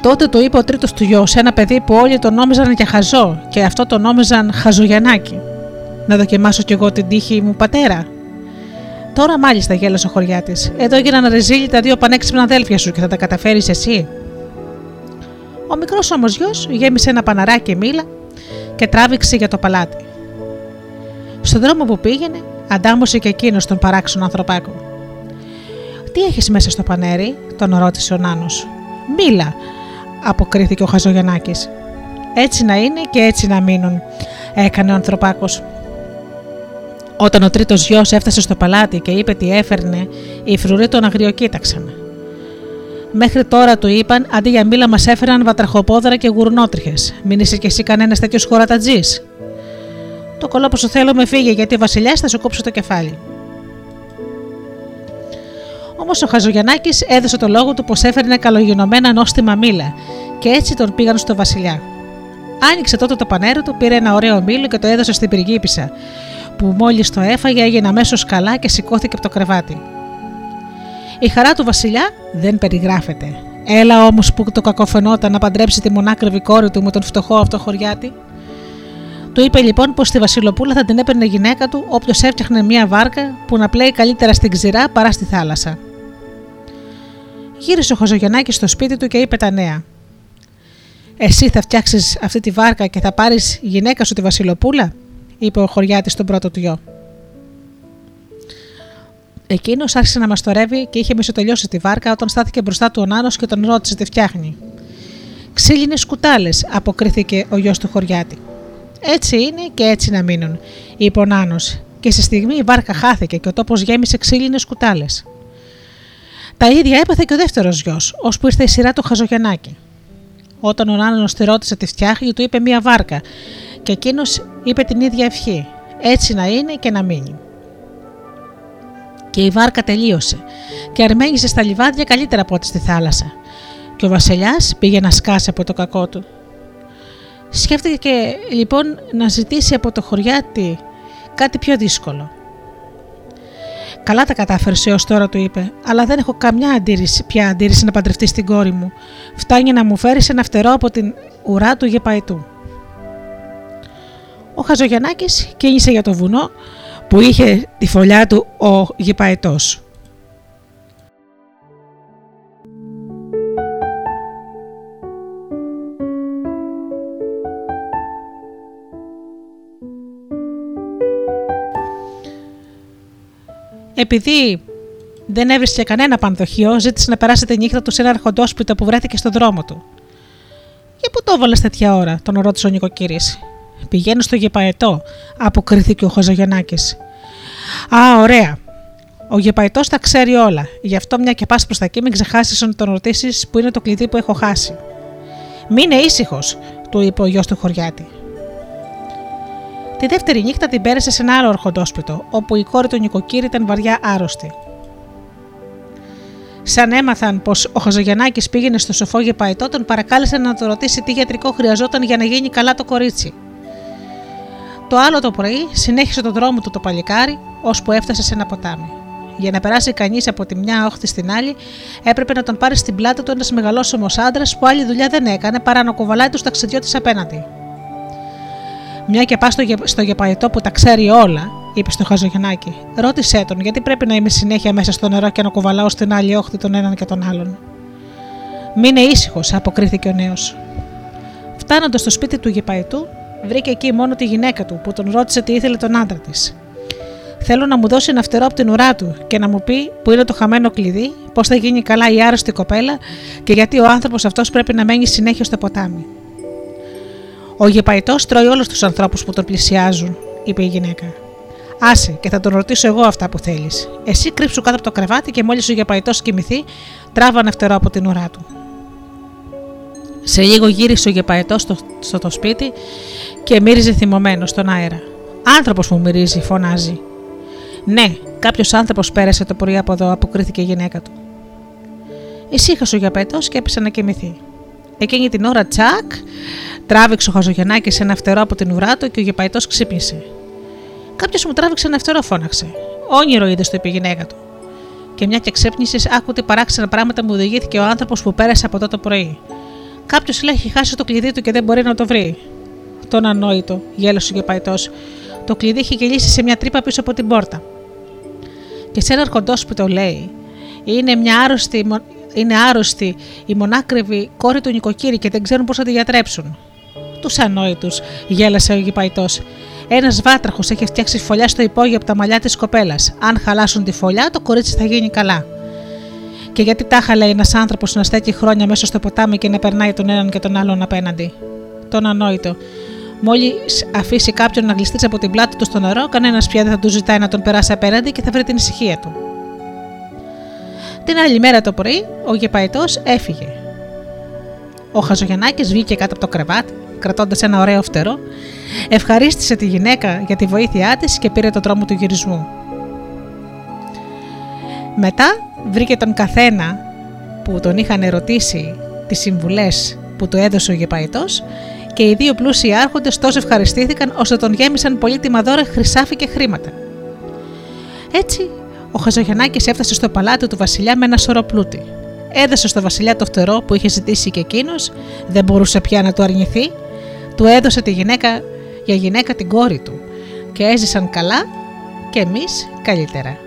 Τότε το είπε ο τρίτος του γιος, ένα παιδί που όλοι τον νόμιζαν για χαζό και αυτό το νόμιζαν χαζογιανάκι. Να δοκιμάσω κι εγώ την τύχη μου πατέρα. Τώρα μάλιστα γέλασε ο χωριάτης. Εδώ έγιναν ρεζίλι τα δύο πανέξυπνα αδέλφια σου και θα τα καταφέρεις εσύ. Ο μικρός όμως γιος γέμισε ένα παναράκι μήλα και τράβηξε για το παλάτι. Στον δρόμο που πήγαινε, αντάμωσε και εκείνος τον παράξενο ανθρωπάκο. Τι έχεις μέσα στο πανέρι, τον ρώτησε ο Νάνος. Μίλα, αποκρίθηκε ο Χαζογιανάκη. Έτσι να είναι και έτσι να μείνουν, έκανε ο ανθρωπάκος. Όταν ο τρίτος γιος έφτασε στο παλάτι και είπε τι έφερνε, οι φρουροί τον αγριοκοίταξαν. Μέχρι τώρα του είπαν αντί για μήλα μας έφεραν βατραχοπόδρα και γουρνότριχες. Μην είσαι κι εσύ κανένας τέτοιος χωρατατζής. Το κολόποσο θέλω με φύγε γιατί ο Βασιλιάς θα σου κόψει το κεφάλι. Όμως ο Χαζογιανάκη έδωσε το λόγο του πως έφερνε καλογενωμένα νόστιμα μήλα και έτσι τον πήγαν στο Βασιλιά. Άνοιξε τότε το πανέρο του, πήρε ένα ωραίο μήλο και το έδωσε στην πυργίπισσα, που μόλις το έφαγε έγινε αμέσως καλά και σηκώθηκε από το κρεβάτι. Η χαρά του Βασιλιά δεν περιγράφεται. Έλα όμως που το κακοφαινόταν να παντρέψει τη μονάκριβη κόρη του με τον φτωχό αυτό χωριάτη. Του είπε λοιπόν πως τη Βασιλοπούλα θα την έπαιρνε γυναίκα του όποιος έφτιαχνε μια βάρκα που να πλέει καλύτερα στην ξηρά παρά στη θάλασσα. Γύρισε ο Χωζογεννάκη στο σπίτι του και είπε τα νέα. Εσύ θα φτιάξεις αυτή τη βάρκα και θα πάρεις γυναίκα σου τη Βασιλοπούλα, είπε ο χωριάτης στον πρώτο του γιο. Εκείνος άρχισε να μαστορεύει και είχε μισοτελειώσει τη βάρκα όταν στάθηκε μπροστά του ο Νάνος και τον ρώτησε τι φτιάχνει. Ξύλινες κουτάλες, αποκρίθηκε ο γιος του χωριάτη. Έτσι είναι και έτσι να μείνουν, είπε ο Νάνος, και σε στιγμή η βάρκα χάθηκε και ο τόπος γέμισε ξύλινες κουτάλες. Τα ίδια έπαθε και ο δεύτερος γιος, ώσπου ήρθε η σειρά του Χαζογιαννάκη. Όταν ο Νάνος τη ρώτησε τι φτιάχνει, του είπε μία βάρκα, και εκείνος είπε την ίδια ευχή. Έτσι να είναι και να μείνει. Και η βάρκα τελείωσε, και αρμέγησε στα λιβάδια καλύτερα από ό,τι στη θάλασσα. Και ο Βασιλιάς πήγε να σκάσει από το κακό του. Σκέφτηκε λοιπόν να ζητήσει από το χωριάτι κάτι πιο δύσκολο. Καλά τα κατάφερες έως τώρα, του είπε, αλλά δεν έχω καμιά αντίρρηση, πια αντίρρηση να παντρευτείς την κόρη μου. Φτάνει να μου φέρεις ένα φτερό από την ουρά του γεπαϊτού. Ο Χαζογιαννάκης κίνησε για το βουνό που είχε τη φωλιά του ο γεπαϊτός. Επειδή δεν έβρισκε κανένα πανδοχείο, ζήτησε να περάσει τη νύχτα του σε ένα αρχοντόσπιτο που βρέθηκε στον δρόμο του. Και πού το έβαλες τέτοια ώρα, τον ρώτησε ο νοικοκύρης. Πηγαίνω στο γεπαετό, αποκρίθηκε ο Χωζογεννάκη. Α, ωραία. Ο γεπαετός τα ξέρει όλα. Γι' αυτό μια και πας προς τα εκεί, μην ξεχάσεις να τον ρωτήσεις που είναι το κλειδί που έχω χάσει. Μείνε ήσυχος, του είπε ο γιος του χωριάτη. Τη δεύτερη νύχτα την πέρασε σε ένα άλλο ορχοντόσπιτο, όπου η κόρη του νοικοκύρη ήταν βαριά άρρωστη. Σαν έμαθαν πως ο Χαζογιαννάκη πήγαινε στο σοφό γεπαϊτό, τον παρακάλεσαν να το ρωτήσει τι γιατρικό χρειαζόταν για να γίνει καλά το κορίτσι. Το άλλο το πρωί συνέχισε τον δρόμο του το παλικάρι, ώσπου έφτασε σε ένα ποτάμι. Για να περάσει κανείς από τη μια όχθη στην άλλη, έπρεπε να τον πάρει στην πλάτη του ένας μεγαλόσωμος άντρας που άλλη δουλειά δεν έκανε παρά να κουβαλάει τους ταξιδιώτες απέναντι. Μια και πας στο, στο γεπαϊτό που τα ξέρει όλα, είπε στο Χαζογεννάκη, ρώτησέ τον γιατί πρέπει να είμαι συνέχεια μέσα στο νερό και να κουβαλάω στην άλλη όχθη τον έναν και τον άλλον. Μείνε ήσυχος, αποκρίθηκε ο νέος. Φτάνοντας στο σπίτι του γεπαϊτού, βρήκε εκεί μόνο τη γυναίκα του που τον ρώτησε τι ήθελε τον άντρα της. Θέλω να μου δώσει ένα φτερό από την ουρά του και να μου πει που είναι το χαμένο κλειδί, πώς θα γίνει καλά η άρρωστη κοπέλα και γιατί ο άνθρωπος αυτός πρέπει να μένει συνέχεια στο ποτάμι. Ο γεπαϊτός τρώει όλους τους ανθρώπους που τον πλησιάζουν, είπε η γυναίκα. Άσε και θα τον ρωτήσω εγώ αυτά που θέλεις. Εσύ κρύψου κάτω από το κρεβάτι και μόλις ο γεπαϊτός κοιμηθεί, τράβα ένα φτερό από την ουρά του. Σε λίγο γύρισε ο γεπαϊτός στο, στο το σπίτι και μύριζε θυμωμένο στον αέρα. Άνθρωπος μου μυρίζει, φωνάζει. Ναι, κάποιος άνθρωπος πέρασε το πρωί από εδώ, αποκρίθηκε η γυναίκα του. Ησύχασε ο γεπαϊτό και έπεσε να κοιμηθεί. Εκείνη την ώρα, τσακ, τράβηξε ο Χαζογεννάκης ένα φτερό από την ουρά του και ο γεπαϊτός ξύπνησε. Κάποιος μου τράβηξε ένα φτερό, φώναξε. Όνειρο είδες, το είπε η γυναίκα του. Και μια και ξέπνισε, άκου τι παράξενα πράγματα μου οδηγήθηκε ο άνθρωπος που πέρασε από εδώ το πρωί. Κάποιος λέει έχει χάσει το κλειδί του και δεν μπορεί να το βρει. Τον ανόητο, γέλασε ο γεπαϊτό. Το κλειδί είχε γελίσει σε μια τρύπα πίσω από την πόρτα. Και σε ένα αρχοντόσπιτο λέει: Είναι μια άρρωστη, είναι άρρωστη η μονάκριβη κόρη του νοικοκύρη και δεν ξέρουν πώς θα τη γιατρέψουν. Τους ανόητους, γέλασε ο γηπαϊτός. Ένας βάτραχος έχει φτιάξει φωλιά στο υπόγειο από τα μαλλιά της κοπέλας. Αν χαλάσουν τη φωλιά, το κορίτσι θα γίνει καλά. Και γιατί τάχα λέει ένας άνθρωπος να στέκει χρόνια μέσα στο ποτάμι και να περνάει τον έναν και τον άλλον απέναντι. Τον ανόητο. Μόλις αφήσει κάποιον να γλιστρήσει από την πλάτη του στο νερό, κανένας πια δεν θα του ζητάει να τον περάσει απέναντι και θα βρει την ησυχία του. Την άλλη μέρα το πρωί, ο γεπαϊτό έφυγε. Ο Χαζογεννάκη βγήκε κάτω από το κρεβάτι, κρατώντας ένα ωραίο φτερό, ευχαρίστησε τη γυναίκα για τη βοήθειά της και πήρε το τρόμο του γυρισμού. Μετά βρήκε τον καθένα που τον είχαν ερωτήσει τις συμβουλές που του έδωσε ο γεπαϊτός και οι δύο πλούσιοι άρχοντες τόσο ευχαριστήθηκαν ώστε τον γέμισαν πολύτιμα δώρα χρυσάφι και χρήματα. Έτσι, ο Χαζογιαννάκη έφτασε στο παλάτι του Βασιλιά με ένα σωρό πλούτη. Έδωσε στο Βασιλιά το φτερό που είχε ζητήσει και εκείνος, δεν μπορούσε πια να το αρνηθεί. Του έδωσε τη γυναίκα για γυναίκα την κόρη του και έζησαν καλά και εμείς καλύτερα.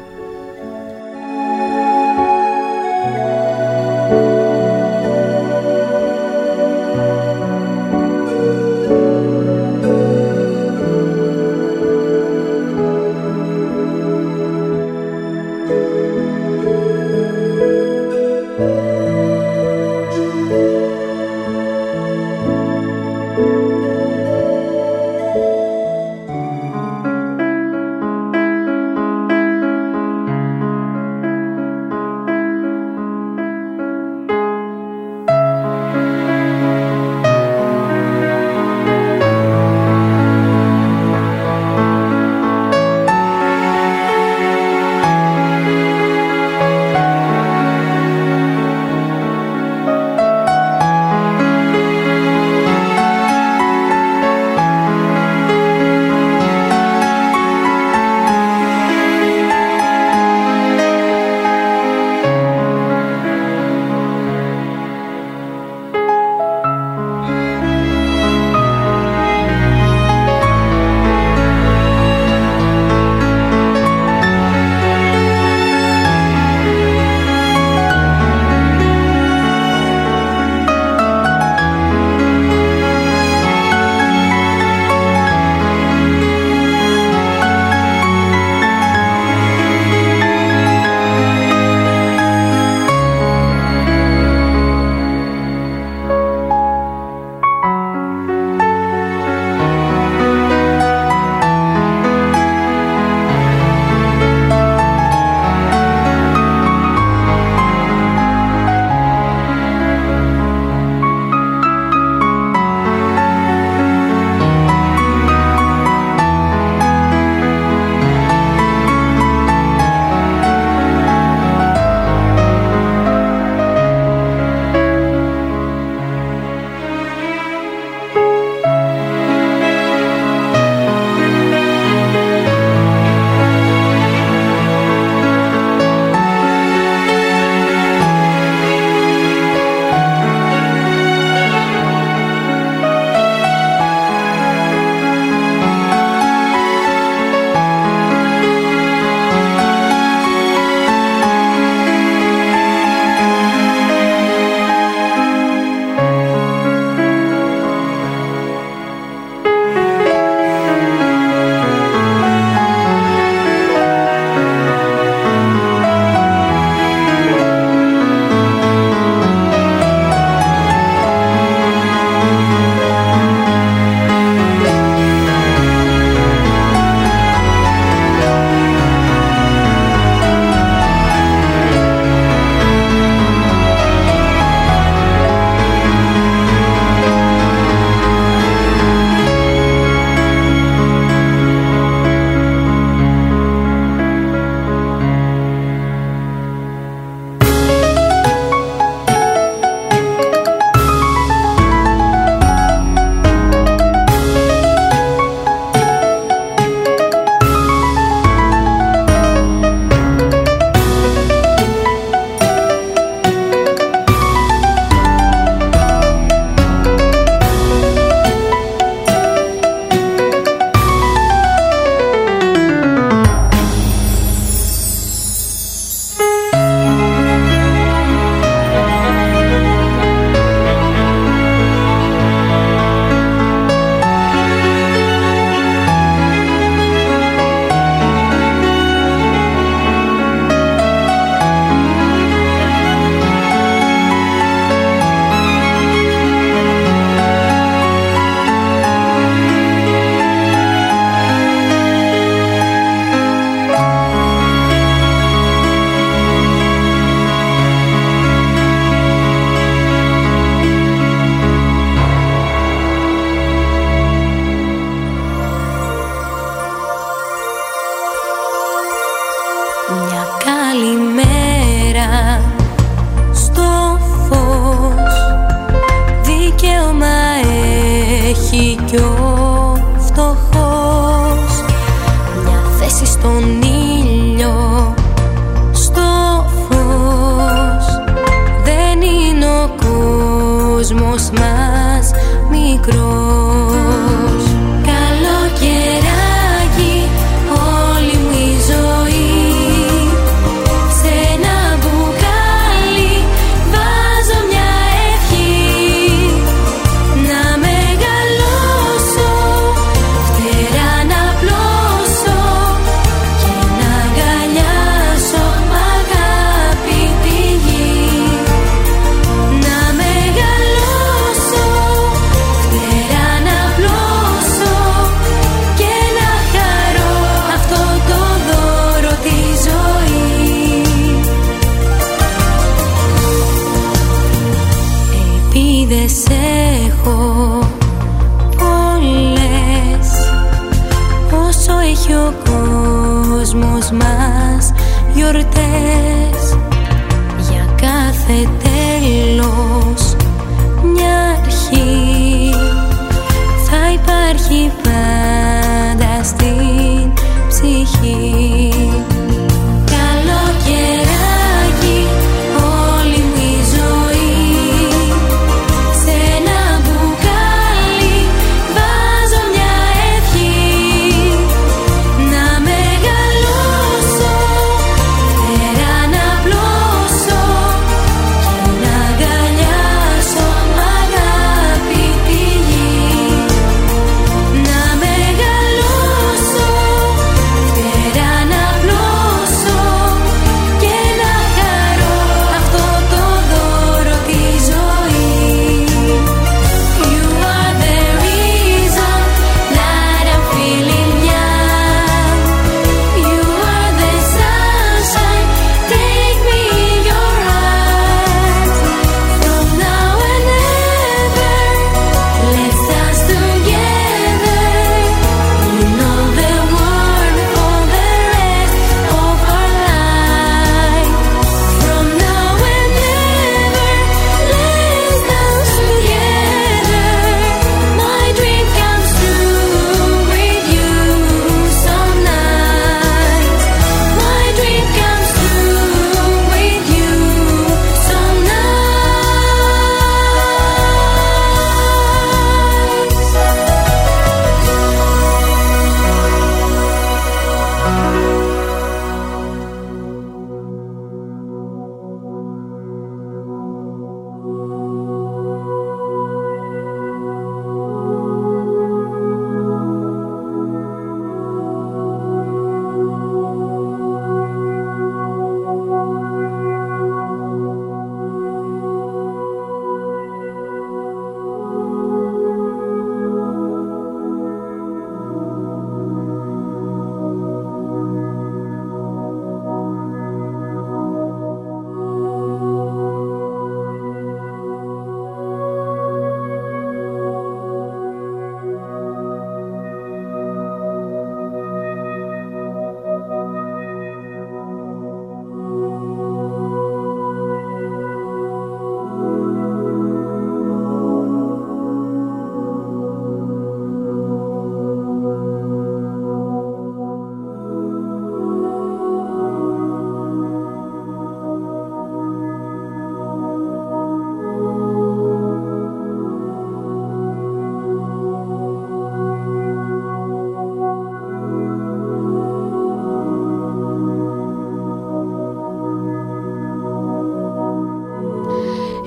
κόσμος μας.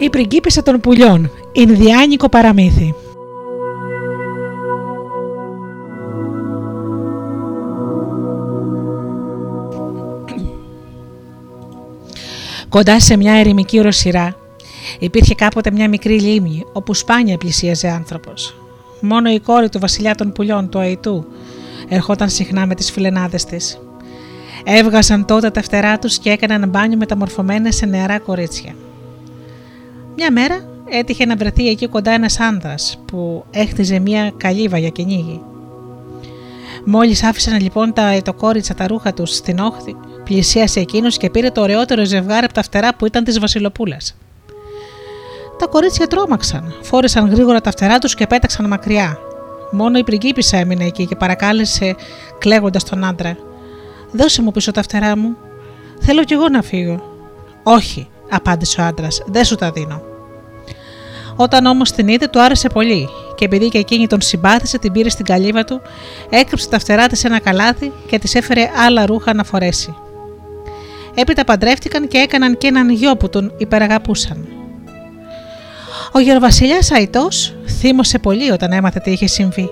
Η πριγκίπισσα των πουλιών, Ινδιάνικο παραμύθι. Κοντά σε μια ερημική οροσυρά υπήρχε κάποτε μια μικρή λίμνη όπου σπάνια πλησίαζε άνθρωπος. Μόνο η κόρη του βασιλιά των πουλιών, του Αϊτού, ερχόταν συχνά με τις φιλενάδες της. Έβγαζαν τότε τα φτερά τους και έκαναν μπάνιο μεταμορφωμένες σε νεαρά κορίτσια. Μια μέρα έτυχε να βρεθεί εκεί κοντά ένας άνδρας που έχτιζε μια καλύβα για κυνήγι. Μόλις άφησαν λοιπόν τα ετοκόριτσα τα ρούχα τους στην όχθη, πλησίασε εκείνος και πήρε το ωραιότερο ζευγάρι από τα φτερά που ήταν της Βασιλοπούλας. Τα κορίτσια τρόμαξαν, φόρεσαν γρήγορα τα φτερά τους και πέταξαν μακριά. Μόνο η πριγκίπισσα έμεινε εκεί και παρακάλεσε κλαίγοντας τον άντρα. Δώσε μου πίσω τα φτερά μου. Θέλω κι εγώ να φύγω. Όχι, απάντησε ο άντρας, δεν σου τα δίνω. Όταν όμως την είδε, του άρεσε πολύ και επειδή και εκείνη τον συμπάθησε, την πήρε στην καλύβα του, έκρυψε τα φτερά της σε ένα καλάθι και της έφερε άλλα ρούχα να φορέσει. Έπειτα παντρεύτηκαν και έκαναν και έναν γιο που τον υπεραγαπούσαν. Ο γεροβασιλιάς Αϊτός θύμωσε πολύ όταν έμαθε τι είχε συμβεί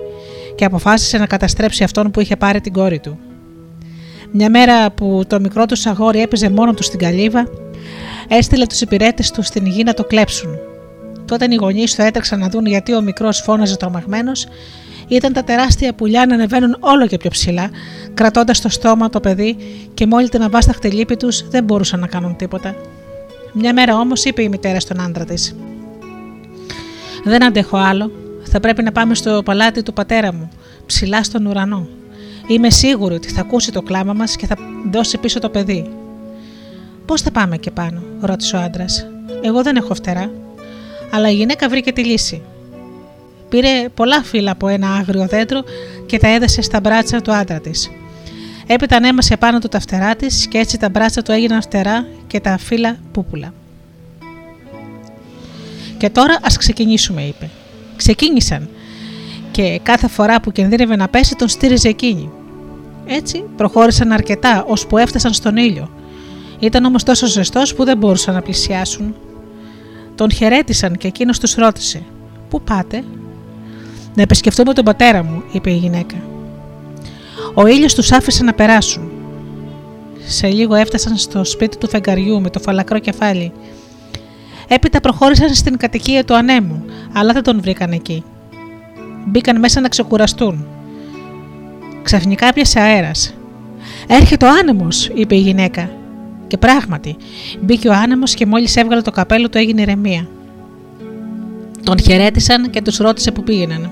και αποφάσισε να καταστρέψει αυτόν που είχε πάρει την κόρη του. Μια μέρα που το μικρό του αγόρι έπαιζε μόνο του στην καλύβα, έστειλε τους υπηρέτες τους στην γη να το κλέψουν. Τότε οι γονείς του έτρεξαν να δουν γιατί ο μικρός φώναζε τρομαγμένος, ήταν τα τεράστια πουλιά να ανεβαίνουν όλο και πιο ψηλά, κρατώντας στο στόμα το παιδί και μόλι την αβάσταχτη λύπη τους δεν μπορούσαν να κάνουν τίποτα. Μια μέρα όμως είπε η μητέρα στον άντρα της: Δεν αντέχω άλλο. Θα πρέπει να πάμε στο παλάτι του πατέρα μου, ψηλά στον ουρανό. Είμαι σίγουρη ότι θα ακούσει το κλάμα μας και θα δώσει πίσω το παιδί. Πώς θα πάμε και πάνω, ρώτησε ο άντρας. Εγώ δεν έχω φτερά. Αλλά η γυναίκα βρήκε τη λύση. Πήρε πολλά φύλλα από ένα άγριο δέντρο και τα έδεσε στα μπράτσα του άντρα της. Έπειτα ανέμασε πάνω του τα φτερά της και έτσι τα μπράτσα του έγιναν φτερά και τα φύλλα πούπουλα. Και τώρα ας ξεκινήσουμε, είπε. Ξεκίνησαν και κάθε φορά που κινδύνευε να πέσει τον στήριζε εκείνη. Έτσι προχώρησαν αρκετά ώσπου έφτασαν στον ήλιο. Ήταν όμως τόσο ζεστός που δεν μπορούσαν να πλησιάσουν. Τον χαιρέτησαν και εκείνος τους ρώτησε: Πού πάτε, Να επισκεφτούμε τον πατέρα μου, είπε η γυναίκα. Ο ήλιος τους άφησε να περάσουν. Σε λίγο έφτασαν στο σπίτι του φεγγαριού με το φαλακρό κεφάλι. Έπειτα προχώρησαν στην κατοικία του ανέμου, αλλά δεν τον βρήκαν εκεί. Μπήκαν μέσα να ξεκουραστούν. Ξαφνικά έπιασε αέρας. Έρχεται ο άνεμος, είπε η γυναίκα. Και πράγματι, μπήκε ο άνεμος και μόλις έβγαλε το καπέλο του έγινε ηρεμία. Τον χαιρέτησαν και τους ρώτησε που πήγαιναν.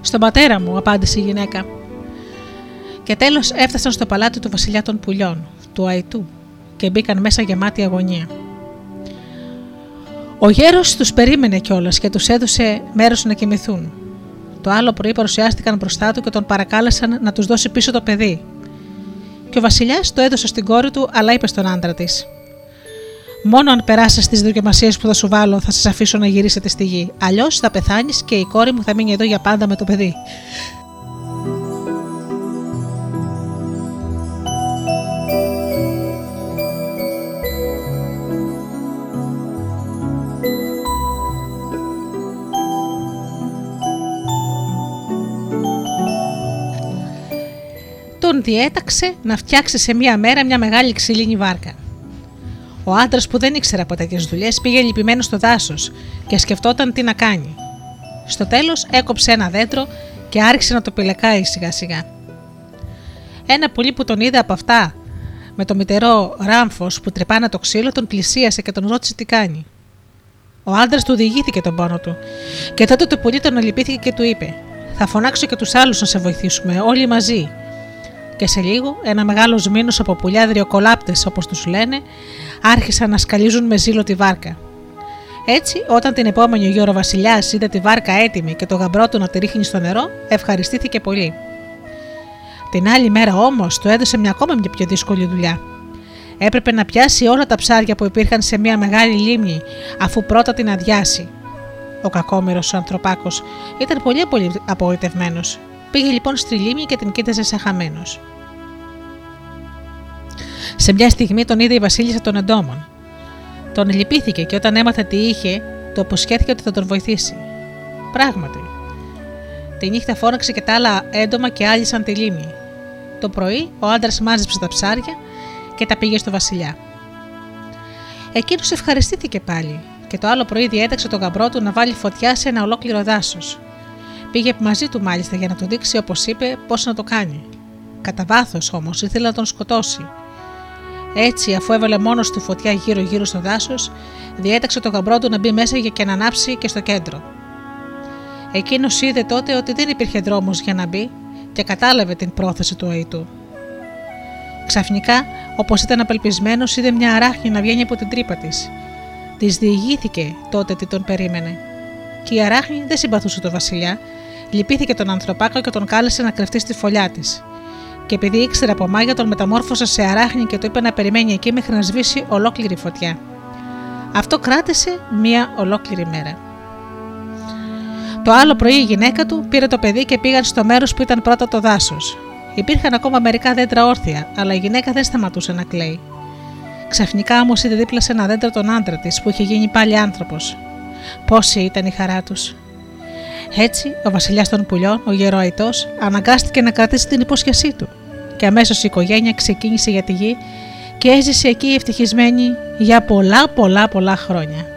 Στον πατέρα μου, απάντησε η γυναίκα. Και τέλος έφτασαν στο παλάτι του βασιλιά των πουλιών, του Αϊτού, και μπήκαν μέσα γεμάτη αγωνία. Ο γέρος τους περίμενε κιόλας και τους έδωσε μέρος να κοιμηθούν. Το άλλο πρωί παρουσιάστηκαν μπροστά του και τον παρακάλεσαν να τους δώσει πίσω το παιδί. Και ο βασιλιάς το έδωσε στην κόρη του, αλλά είπε στον άντρα της: Μόνο αν περάσεις τις δοκιμασίες που θα σου βάλω, θα σας αφήσω να γυρίσετε στη γη. Αλλιώς θα πεθάνεις και η κόρη μου θα μείνει εδώ για πάντα με το παιδί. Τον διέταξε να φτιάξει σε μία μέρα μια μεγάλη ξύλινη βάρκα. Ο άντρας που δεν ήξερε από τέτοιες δουλειές πήγε λυπημένο στο δάσος και σκεφτόταν τι να κάνει. Στο τέλος έκοψε ένα δέντρο και άρχισε να το πιλεκάει σιγά σιγά. Ένα πουλί που τον είδε από αυτά με το μητερό ράμφος που τρεπάνα το ξύλο τον πλησίασε και τον ρώτησε τι κάνει. Ο άντρας του διηγήθηκε τον πόνο του και τότε το πουλί τον αλυπήθηκε και του είπε: Θα φωνάξω και τους άλλους να σε βοηθήσουμε, όλοι μαζί και σε λίγο ένα μεγάλο μήνο από πουλιά δριοκολάπτε, όπως τους λένε, άρχισαν να σκαλίζουν με ζήλο τη βάρκα. Έτσι, όταν την επόμενη γη ο Βασιλιάς είδε τη βάρκα έτοιμη και το γαμπρό του να τη ρίχνει στο νερό, ευχαριστήθηκε πολύ. Την άλλη μέρα όμως του έδωσε μια ακόμα μια πιο δύσκολη δουλειά. Έπρεπε να πιάσει όλα τα ψάρια που υπήρχαν σε μια μεγάλη λίμνη, αφού πρώτα την αδειάσει. Ο κακόμοιρος ο ανθρωπάκος ήταν πολύ απογοητευμένος. Πήγε λοιπόν στη λίμνη και την κοίταζε σαν χαμένος. Σε μια στιγμή τον είδε η Βασίλισσα των Εντόμων. Τον λυπήθηκε και όταν έμαθε τι είχε, το αποσχέθηκε ότι θα τον βοηθήσει. Πράγματι. Τη νύχτα φώναξε και τα άλλα έντομα και άλυσαν τη λίμνη. Το πρωί ο άντρας μάζεψε τα ψάρια και τα πήγε στο Βασιλιά. Εκείνος ευχαριστήθηκε πάλι και το άλλο πρωί διέταξε τον γαμπρό του να βάλει φωτιά σε ένα ολόκληρο δάσος. Πήγε μαζί του μάλιστα για να του δείξει, όπως είπε, πώς να το κάνει. Κατά βάθος όμως ήθελε να τον σκοτώσει έτσι, αφού έβαλε μόνος του φωτιά γύρω-γύρω στο δάσος, διέταξε το γαμπρό του να μπει μέσα για και να ανάψει και στο κέντρο. Εκείνος είδε τότε ότι δεν υπήρχε δρόμος για να μπει και κατάλαβε την πρόθεση του Αϊτού. Ξαφνικά, όπως ήταν απελπισμένος, είδε μια αράχνη να βγαίνει από την τρύπα της. Της διηγήθηκε τότε τι τον περίμενε. Και η αράχνη δεν συμπαθούσε τον Βασιλιά, λυπήθηκε τον ανθρωπάκο και τον κάλεσε να κρυφτεί στη φωλιά της και επειδή ήξερε από μάγια, τον μεταμόρφωσε σε αράχνη και του είπε να περιμένει εκεί μέχρι να σβήσει ολόκληρη φωτιά. Αυτό κράτησε μία ολόκληρη μέρα. Το άλλο πρωί η γυναίκα του πήρε το παιδί και πήγαν στο μέρος που ήταν πρώτα το δάσος. Υπήρχαν ακόμα μερικά δέντρα όρθια, αλλά η γυναίκα δεν σταματούσε να κλαίει. Ξαφνικά όμως είδε δίπλα σε ένα δέντρο τον άντρα της που είχε γίνει πάλι άνθρωπος. Πόση ήταν η χαρά τους. Έτσι, ο βασιλιάς των πουλιών, ο γεροαϊτός, αναγκάστηκε να κρατήσει την υπόσχεσή του και αμέσως η οικογένεια ξεκίνησε για τη γη και έζησε εκεί ευτυχισμένη για πολλά πολλά πολλά χρόνια.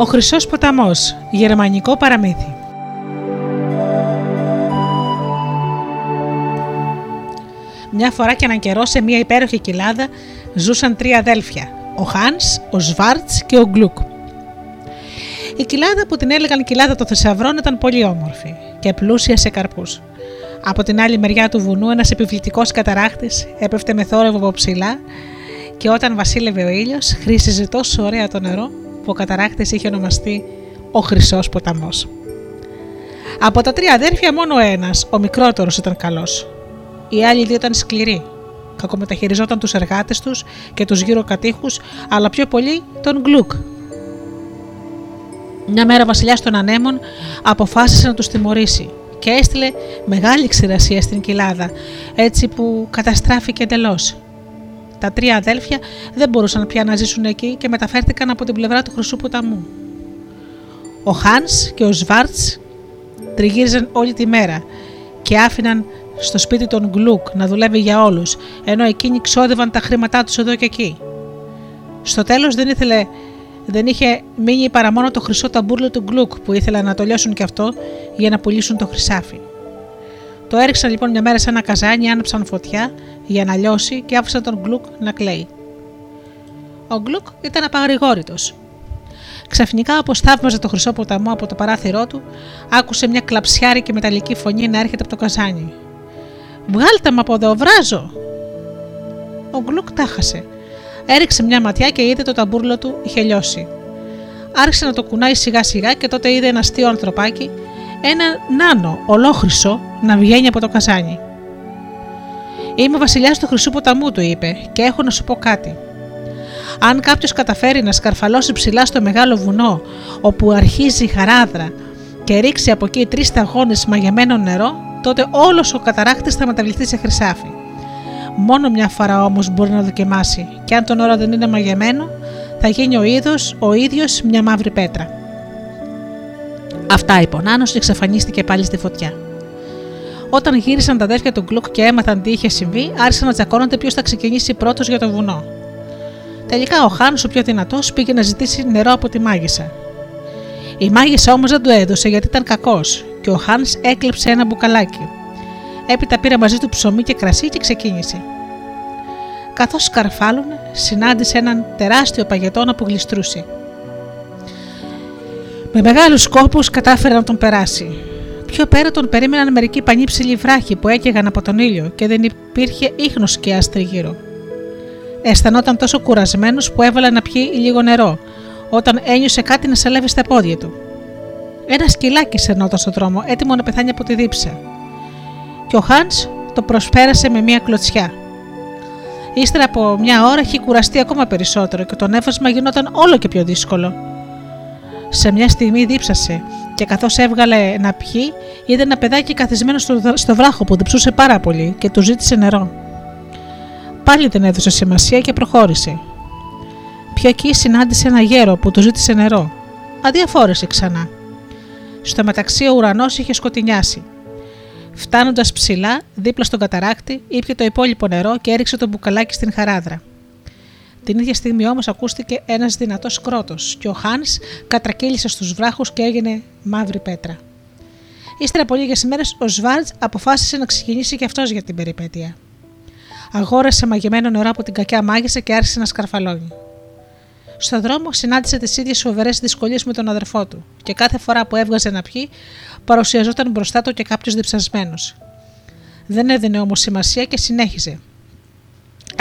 Ο Χρυσός Ποταμός, γερμανικό παραμύθι. Μια φορά και έναν καιρό σε μια υπέροχη κοιλάδα ζούσαν τρία αδέλφια, ο Χάνς, ο Σβάρτς και ο Γκλουκ. Η κοιλάδα που την έλεγαν κοιλάδα των θησαυρών ήταν πολύ όμορφη και πλούσια σε καρπούς. Από την άλλη μεριά του βουνού ένας επιβλητικός καταράχτης έπεφτε με θόρυβο από ψηλά και όταν βασίλευε ο ήλιος χρήσιζε τόσο ωραία το νερό που ο καταράχτης είχε ονομαστεί ο Χρυσός Ποταμός. Από τα τρία αδέρφια μόνο ο ένας, ο μικρότερος ήταν καλός. Οι άλλοι δύο ήταν σκληροί. Κακομεταχειριζόταν τους εργάτες τους και τους γύρω κατήχους, αλλά πιο πολύ τον Γκλουκ. Μια μέρα ο βασιλιάς των ανέμων αποφάσισε να τους τιμωρήσει και έστειλε μεγάλη ξηρασία στην κοιλάδα, έτσι που καταστράφηκε εντελώς. Τα τρία αδέλφια δεν μπορούσαν πια να ζήσουν εκεί και μεταφέρθηκαν από την πλευρά του Χρυσού Ποταμού. Ο Χάνς και ο Σβάρτς τριγύριζαν όλη τη μέρα και άφηναν στο σπίτι των Γκλουκ να δουλεύει για όλους, ενώ εκείνοι ξόδευαν τα χρήματά τους εδώ και εκεί. Στο τέλος δεν ήθελε δεν είχε μείνει παρά μόνο το χρυσό ταμπούρλο του Γκλουκ που ήθελαν να το λιώσουν και αυτό για να πουλήσουν το χρυσάφι. Το έριξαν λοιπόν μια μέρα σε ένα καζάνι, άναψαν φωτιά για να λιώσει και άφησαν τον Γκλουκ να κλαίει. Ο Γκλουκ ήταν απαγρηγόρητος. Ξαφνικά, όπως θαύμαζε το χρυσό ποταμό από το παράθυρό του, άκουσε μια κλαψιάρικη μεταλλική φωνή να έρχεται από το καζάνι. Βγάλτε με από εδώ, βράζω! Ο Γκλουκ τάχασε Έριξε μια ματιά και είδε το ταμπούρλο του είχε λιώσει. Άρχισε να το κουνάει σιγά σιγά και τότε είδε ένα αστείο ανθρωπάκι, ένα νάνο ολόχρυσο να βγαίνει από το καζάνι. Είμαι ο βασιλιάς του Χρυσού Ποταμού, του είπε, και έχω να σου πω κάτι. Αν κάποιος καταφέρει να σκαρφαλώσει ψηλά στο μεγάλο βουνό, όπου αρχίζει η χαράδρα, και ρίξει από εκεί τρεις σταγόνες μαγεμένο νερό, τότε όλος ο καταράκτη θα μεταβληθεί σε χρυσάφι. Μόνο μια φορά όμως μπορεί να δοκιμάσει, και αν το νερό δεν είναι μαγεμένο, θα γίνει ο ίδιο ο ίδιος μια μαύρη πέτρα. Αυτά είπε ο Νάνο και εξαφανίστηκε πάλι στη φωτιά. Όταν γύρισαν τα αδέρφια του Γκλουκ και έμαθαν τι είχε συμβεί, άρχισαν να τσακώνονται ποιος θα ξεκινήσει πρώτος για το βουνό. Τελικά ο Χάν, ο πιο δυνατός, πήγε να ζητήσει νερό από τη μάγισσα. Η μάγισσα όμως δεν του έδωσε γιατί ήταν κακός και ο Χάνς έκλεψε ένα μπουκαλάκι. Έπειτα πήρε μαζί του ψωμί και κρασί και ξεκίνησε. Καθώς σκαρφάλωνε, συνάντησε έναν τεράστιο παγετώνα που γλιστρούσε. Με μεγάλους κόπου κατάφερε να τον περάσει. Πιο πέρα τον περίμεναν μερικοί πανύψηλοι βράχοι που έκαιγαν από τον ήλιο και δεν υπήρχε ίχνος και άστρη γύρω. Αισθανόταν τόσο κουρασμένος που έβαλε να πιει λίγο νερό, όταν ένιωσε κάτι να σαλεύει στα πόδια του. Ένα σκυλάκι σερνόταν στον δρόμο, έτοιμο να πεθάνει από τη δίψα και ο Χάνς το προσπέρασε με μια κλωτσιά. Ύστερα από μια ώρα είχε κουραστεί ακόμα περισσότερο και το νέφασμα γινόταν όλο και πιο δύσκολο. Σε μια στιγμή δίψασε και καθώς έβγαλε να πιει, είδε ένα παιδάκι καθισμένο στο, βράχο που διψούσε πάρα πολύ και του ζήτησε νερό. Πάλι δεν έδωσε σημασία και προχώρησε. Πιο εκεί συνάντησε ένα γέρο που του ζήτησε νερό. Αδιαφόρησε ξανά. Στο μεταξύ ο ουρανός είχε σκοτεινιάσει. Φτάνοντας ψηλά, δίπλα στον καταράκτη, ήπια το υπόλοιπο νερό και έριξε το μπουκαλάκι στην χαράδρα. Την ίδια στιγμή όμως ακούστηκε ένας δυνατός κρότος και ο Χάνς κατρακύλησε στους βράχους και έγινε μαύρη πέτρα. Ύστερα από λίγες μέρες, ο Σβάρτ αποφάσισε να ξεκινήσει και αυτός για την περιπέτεια. Αγόρασε μαγεμένο νερό από την κακιά μάγισσα και άρχισε να σκαρφαλώνει. Στο δρόμο συνάντησε τις ίδιες φοβερέ δυσκολίες με τον αδερφό του και κάθε φορά που έβγαζε να πιει, παρουσιαζόταν μπροστά του και κάποιος διψασμένος. Δεν έδινε όμως σημασία και συνέχιζε.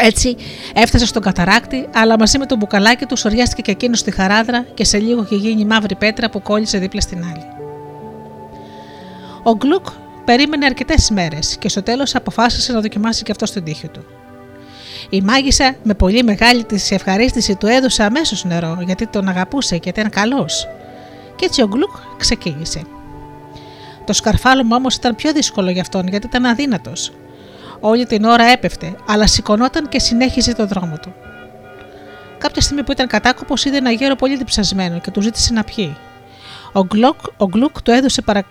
Έτσι έφτασε στον καταράκτη, αλλά μαζί με το μπουκαλάκι του σοριάστηκε και εκείνος στη χαράδρα και σε λίγο είχε γίνει μαύρη πέτρα που κόλλησε δίπλα στην άλλη. Ο Γκλουκ περίμενε αρκετές μέρες και στο τέλος αποφάσισε να δοκιμάσει και αυτό στον τύχη του. Η μάγισσα με πολύ μεγάλη της ευχαρίστηση του έδωσε αμέσως νερό γιατί τον αγαπούσε και ήταν καλός. Και έτσι ο Γκλουκ ξεκίνησε. Το σκαρφάλωμα όμως ήταν πιο δύσκολο για αυτόν γιατί ήταν αδύνατος. Όλη την ώρα έπεφτε, αλλά σηκωνόταν και συνέχιζε το δρόμο του. Κάποια στιγμή που ήταν κατάκοπος, είδε ένα γέρο πολύ διψασμένο και του ζήτησε να πιει. Ο, Γκλουκ, ο Γκλουκ του έδωσε παρα...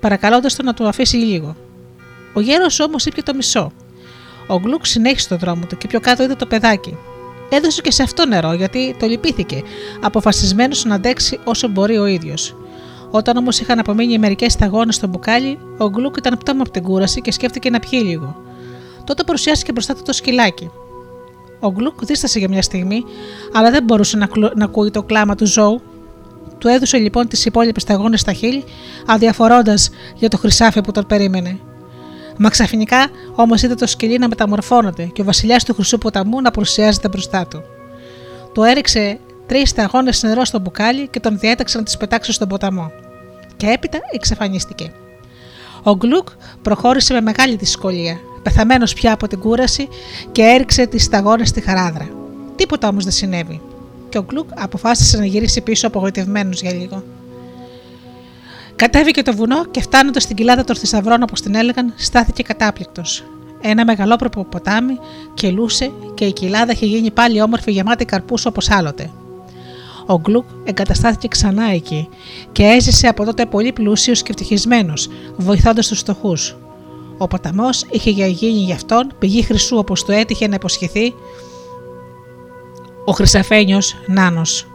παρακαλώντας τον να του αφήσει λίγο. Ο γέρος όμως είπε το μισό. Ο Γκλουκ συνέχισε το δρόμο του και πιο κάτω είδε το παιδάκι. Έδωσε και σε αυτό νερό γιατί το λυπήθηκε, αποφασισμένος να αντέξει όσο μπορεί ο ίδιος. Όταν όμως είχαν απομείνει μερικές σταγόνες στο μπουκάλι, ο Γκλουκ ήταν πτώμα από την κούραση και σκέφτηκε να πιει λίγο. Τότε παρουσιάστηκε μπροστά του το σκυλάκι. Ο Γκλουκ δίστασε για μια στιγμή, αλλά δεν μπορούσε να, κλου... να ακούει το κλάμα του ζώου. Του έδωσε λοιπόν τις υπόλοιπες σταγόνες στα χείλη, αδιαφορώντας για το χρυσάφι που τον περίμενε. Μα ξαφνικά όμως είδε το σκυλί να μεταμορφώνεται και ο βασιλιάς του Χρυσού Ποταμού να παρουσιάζεται μπροστά του. Το έριξε τρεις σταγόνες νερό στο μπουκάλι και τον διέταξε να τις πετάξει στον ποταμό. Και έπειτα εξαφανίστηκε. Ο Γκλουκ προχώρησε με μεγάλη δυσκολία, πεθαμένος πια από την κούραση και έριξε τις σταγόνες στη χαράδρα. Τίποτα όμως δεν συνέβη. Και ο Γκλουκ αποφάσισε να γυρίσει πίσω απογοητευμένος για λίγο. Κατέβηκε το βουνό και φτάνοντας στην κοιλάδα των θησαυρών, όπως την έλεγαν, στάθηκε κατάπληκτος. Ένα μεγαλόπρεπο ποτάμι κελούσε και η κοιλάδα είχε γίνει πάλι όμορφη γεμάτη καρπούς όπως άλλοτε. Ο Γκλουκ εγκαταστάθηκε ξανά εκεί και έζησε από τότε πολύ πλούσιος και ευτυχισμένος, βοηθώντας τους φτωχούς. Ο ποταμός είχε γίνει για αυτόν πηγή χρυσού όπως το έτυχε να υποσχεθεί ο Χρυσαφένιος Νάνος.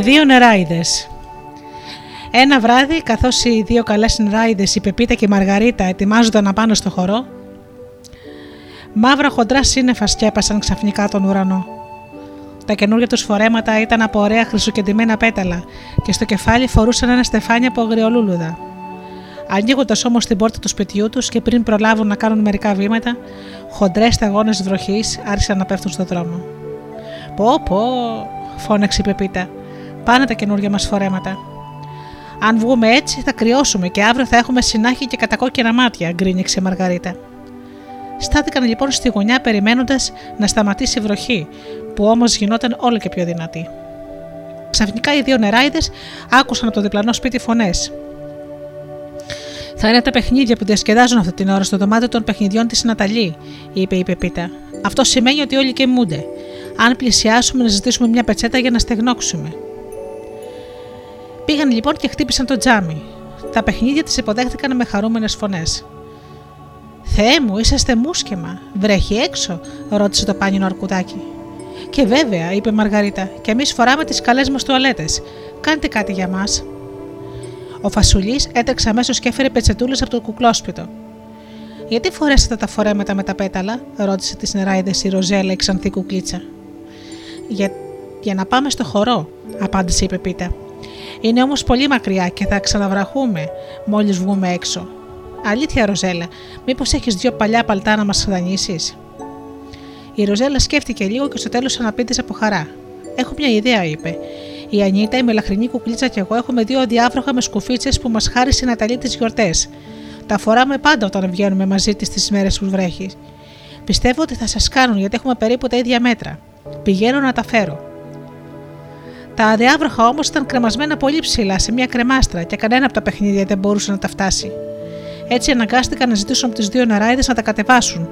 Οι δύο νεράιδες. Ένα βράδυ, καθώς οι δύο καλέ νεράιδε, η Πεπίτα και η Μαργαρίτα, ετοιμάζονταν να πάνε στο χορό, μαύρα χοντρά σύννεφα σκέπασαν ξαφνικά τον ουρανό. Τα καινούργια τους φορέματα ήταν από ωραία χρυσοκεντημένα πέταλα και στο κεφάλι φορούσαν ένα στεφάνι από αγριολούλουδα. Ανοίγοντας όμως την πόρτα του σπιτιού τους και πριν προλάβουν να κάνουν μερικά βήματα, χοντρές σταγόνες βροχής άρχισαν να πέφτουν στον δρόμο. Πω, πω, φώναξε η Πεπίτα. Πάνε τα καινούργια μας φορέματα. Αν βγούμε έτσι θα κρυώσουμε και αύριο θα έχουμε συνάχη και κατακόκκινα μάτια, γκρίνιξε η Μαργαρίτα. Στάθηκαν λοιπόν στη γωνιά περιμένοντας να σταματήσει η βροχή, που όμως γινόταν όλο και πιο δυνατή. Ξαφνικά οι δύο νεράιδες άκουσαν από το διπλανό σπίτι φωνές. Θα είναι τα παιχνίδια που διασκεδάζουν αυτή την ώρα στο δωμάτιο των παιχνιδιών της Ναταλή, είπε η Πεπίτα. Αυτό σημαίνει ότι όλοι κοιμούνται. Αν πλησιάσουμε, να ζητήσουμε μια πετσέτα για να στεγνώξουμε. Πήγαν λοιπόν και χτύπησαν το τζάμι. Τα παιχνίδια τη υποδέχτηκαν με χαρούμενες φωνές. Θεέ μου, είσαστε μουσκεμα. Βρέχει έξω, ρώτησε το πάνινο αρκουδάκι. Και βέβαια, είπε η Μαργαρίτα, και εμείς φοράμε τις καλές μας τουαλέτες. Κάντε κάτι για μας. Ο Φασουλής έτρεξε αμέσως και έφερε πετσετούλες από το κουκλόσπιτο. Γιατί φορέσατε τα φορέματα με τα πέταλα, ρώτησε τι νεράιδε η Ροζέλα η ξανθή κουκλίτσα. Για, για να πάμε στο χορό, απάντησε η Πεπίτα. Είναι όμως πολύ μακριά και θα ξαναβραχούμε μόλις βγούμε έξω. Αλήθεια, Ροζέλα, μήπως έχεις δύο παλιά παλτά να μας δανείσει. Η Ροζέλα σκέφτηκε λίγο και στο τέλος αναπήντησε από χαρά. Έχω μια ιδέα, είπε. Η Ανίτα, η μελαχρινή κουκλίτσα και εγώ έχουμε δύο διάβροχα με σκουφίτσες που μας χάρισε η Ναταλή τις γιορτές. Τα φοράμε πάντα όταν βγαίνουμε μαζί της τις μέρες που βρέχεις. Πιστεύω ότι θα σας κάνουν γιατί έχουμε περίπου τα ίδια μέτρα. Πηγαίνω να τα φέρω. Τα αδιάβροχα όμως ήταν κρεμασμένα πολύ ψηλά σε μια κρεμάστρα και κανένα από τα παιχνίδια δεν μπορούσε να τα φτάσει. Έτσι αναγκάστηκαν να ζητήσουν από τις δύο νεράιδε να τα κατεβάσουν,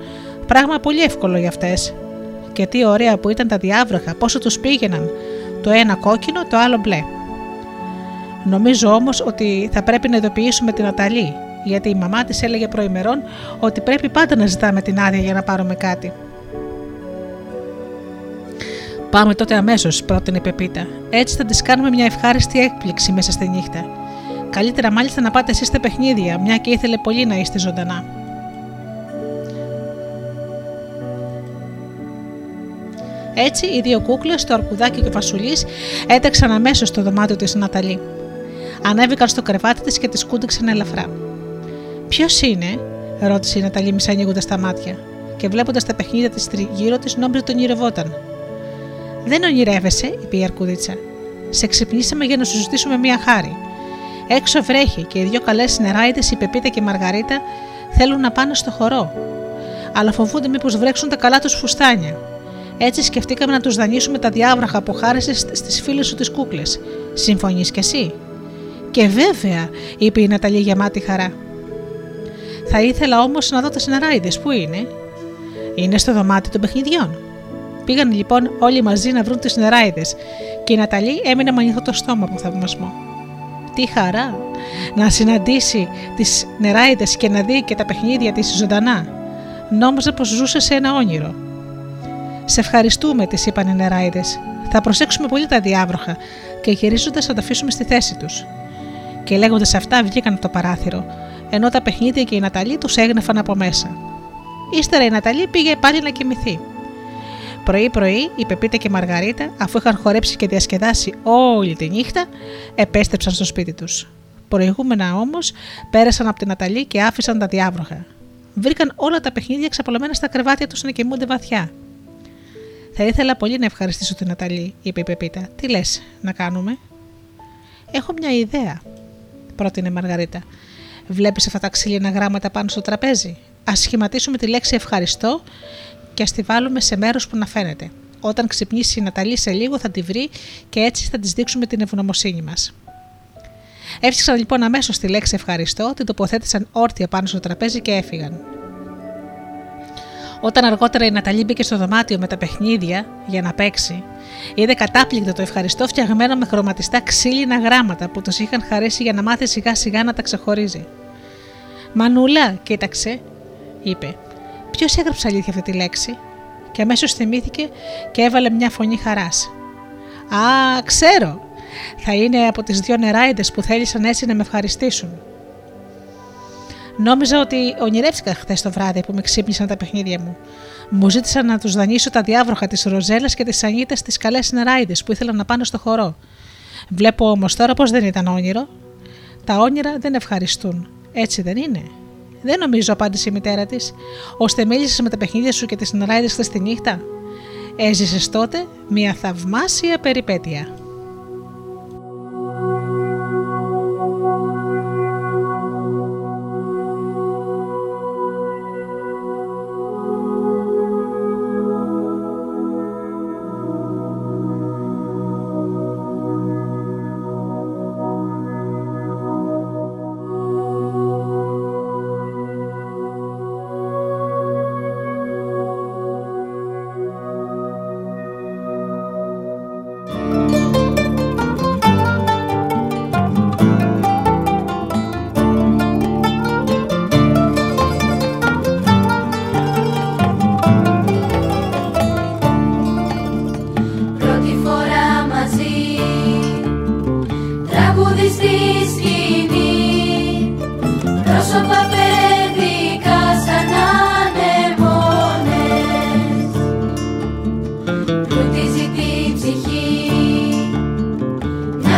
πράγμα πολύ εύκολο για αυτές. Και τι ωραία που ήταν τα διάβροχα, πόσο τους πήγαιναν, το ένα κόκκινο, το άλλο μπλε. Νομίζω όμως ότι θα πρέπει να ειδοποιήσουμε την Αταλή, γιατί η μαμά της έλεγε προημερών ότι πρέπει πάντα να ζητάμε την άδεια για να πάρουμε κάτι. Πάμε τότε αμέσως, πρότεινε η Πεπίτα. Έτσι θα της κάνουμε μια ευχάριστη έκπληξη μέσα στη νύχτα. Καλύτερα μάλιστα να πάτε εσείς στα παιχνίδια, μια και ήθελε πολύ να είστε ζωντανά. Έτσι, οι δύο κούκλες, το αρκουδάκι και ο Φασουλή, έτρεξαν αμέσως στο δωμάτιο της Ναταλή. Ανέβηκαν στο κρεβάτι της και τη κούντεξαν ελαφρά. Ποιος είναι, ρώτησε η Ναταλή μισά ανοίγοντα τα μάτια, και βλέποντας τα παιχνίδια της γύρω της, νόμιζε τον ονειρευόταν. Δεν ονειρεύεσαι, είπε η Αρκούδιτσα. Σε ξυπνήσαμε για να σου ζητήσουμε μία χάρη. Έξω βρέχει και οι δύο καλές νεράιδε, η Πεπίτα και η Μαργαρίτα, θέλουν να πάνε στο χορό. Αλλά φοβούνται μήπως βρέξουν τα καλά τους φουστάνια. Έτσι σκεφτήκαμε να τους δανείσουμε τα διάβραχα που χάρισε στις φίλες σου τις κούκλες. Συμφωνείς κι εσύ; Και βέβαια, είπε η Ναταλή γεμάτη χαρά. Θα ήθελα όμως να δω τα συναράιδε, πού είναι; Είναι στο δωμάτιο των παιχνιδιών. Πήγαν λοιπόν όλοι μαζί να βρουν τις νεράιδες και η Ναταλή έμεινε με ανοιχτό το στόμα από θαυμασμό. Τι χαρά να συναντήσει τις νεράιδες και να δει και τα παιχνίδια της ζωντανά. Νόμιζα πως ζούσε σε ένα όνειρο. Σε ευχαριστούμε, της είπαν οι νεράιδες. Θα προσέξουμε πολύ τα διάβροχα και γυρίζοντας θα τα αφήσουμε στη θέση τους. Και λέγοντας αυτά βγήκαν από το παράθυρο, ενώ τα παιχνίδια και η Ναταλή τους έγνεφαν από μέσα. Ύστερα η Ναταλή πήγε πάλι να κοιμηθεί. Πρωί-πρωί η Πεπίτα και η Μαργαρίτα, αφού είχαν χορέψει και διασκεδάσει όλη τη νύχτα, επέστρεψαν στο σπίτι τους. Προηγούμενα όμως πέρασαν από την Αταλή και άφησαν τα διάβροχα. Βρήκαν όλα τα παιχνίδια ξαπολωμένα στα κρεβάτια τους να κοιμούνται βαθιά. Θα ήθελα πολύ να ευχαριστήσω την Αταλή, είπε η Πεπίτα. Τι λες, να κάνουμε; Έχω μια ιδέα, πρότεινε η Μαργαρίτα. Βλέπεις αυτά τα ξύλινα γράμματα πάνω στο τραπέζι; Α σχηματίσουμε τη λέξη ευχαριστώ και ας τη βάλουμε σε μέρος που να φαίνεται. Όταν ξυπνήσει η Ναταλή σε λίγο θα τη βρει και έτσι θα της δείξουμε την ευγνωμοσύνη μας. Εύστηξαν λοιπόν αμέσως τη λέξη ευχαριστώ, την τοποθέτησαν όρθια πάνω στο τραπέζι και έφυγαν. Όταν αργότερα η Ναταλή μπήκε στο δωμάτιο με τα παιχνίδια για να παίξει, είδε κατάπληκτο το ευχαριστώ φτιαγμένο με χρωματιστά ξύλινα γράμματα που τους είχαν χαρίσει για να μάθει σιγά σιγά να τα ξεχωρίζει. Μανούλα, κοίταξε, είπε. Ποιος έγραψε αλήθεια αυτή τη λέξη, και αμέσως θυμήθηκε και έβαλε μια φωνή χαράς. Α, ξέρω! θα είναι από τις δύο νεράιδες που θέλησαν έτσι να με ευχαριστήσουν. Νόμιζα ότι ονειρεύτηκα χθες το βράδυ που με ξύπνησαν τα παιχνίδια μου. Μου ζήτησαν να τους δανείσω τα διάβροχα της Ροζέλας και τι Ανίτε στις καλές νεράιδες που ήθελαν να πάνε στο χορό. Βλέπω όμως τώρα πως δεν ήταν όνειρο. Τα όνειρα δεν ευχαριστούν. Έτσι δεν είναι. Δεν νομίζω, απάντησε η μητέρα της, ώστε μίλησε με τα παιχνίδια σου και τις νεράιδε χθες τη νύχτα. Έζησες τότε μια θαυμάσια περιπέτεια.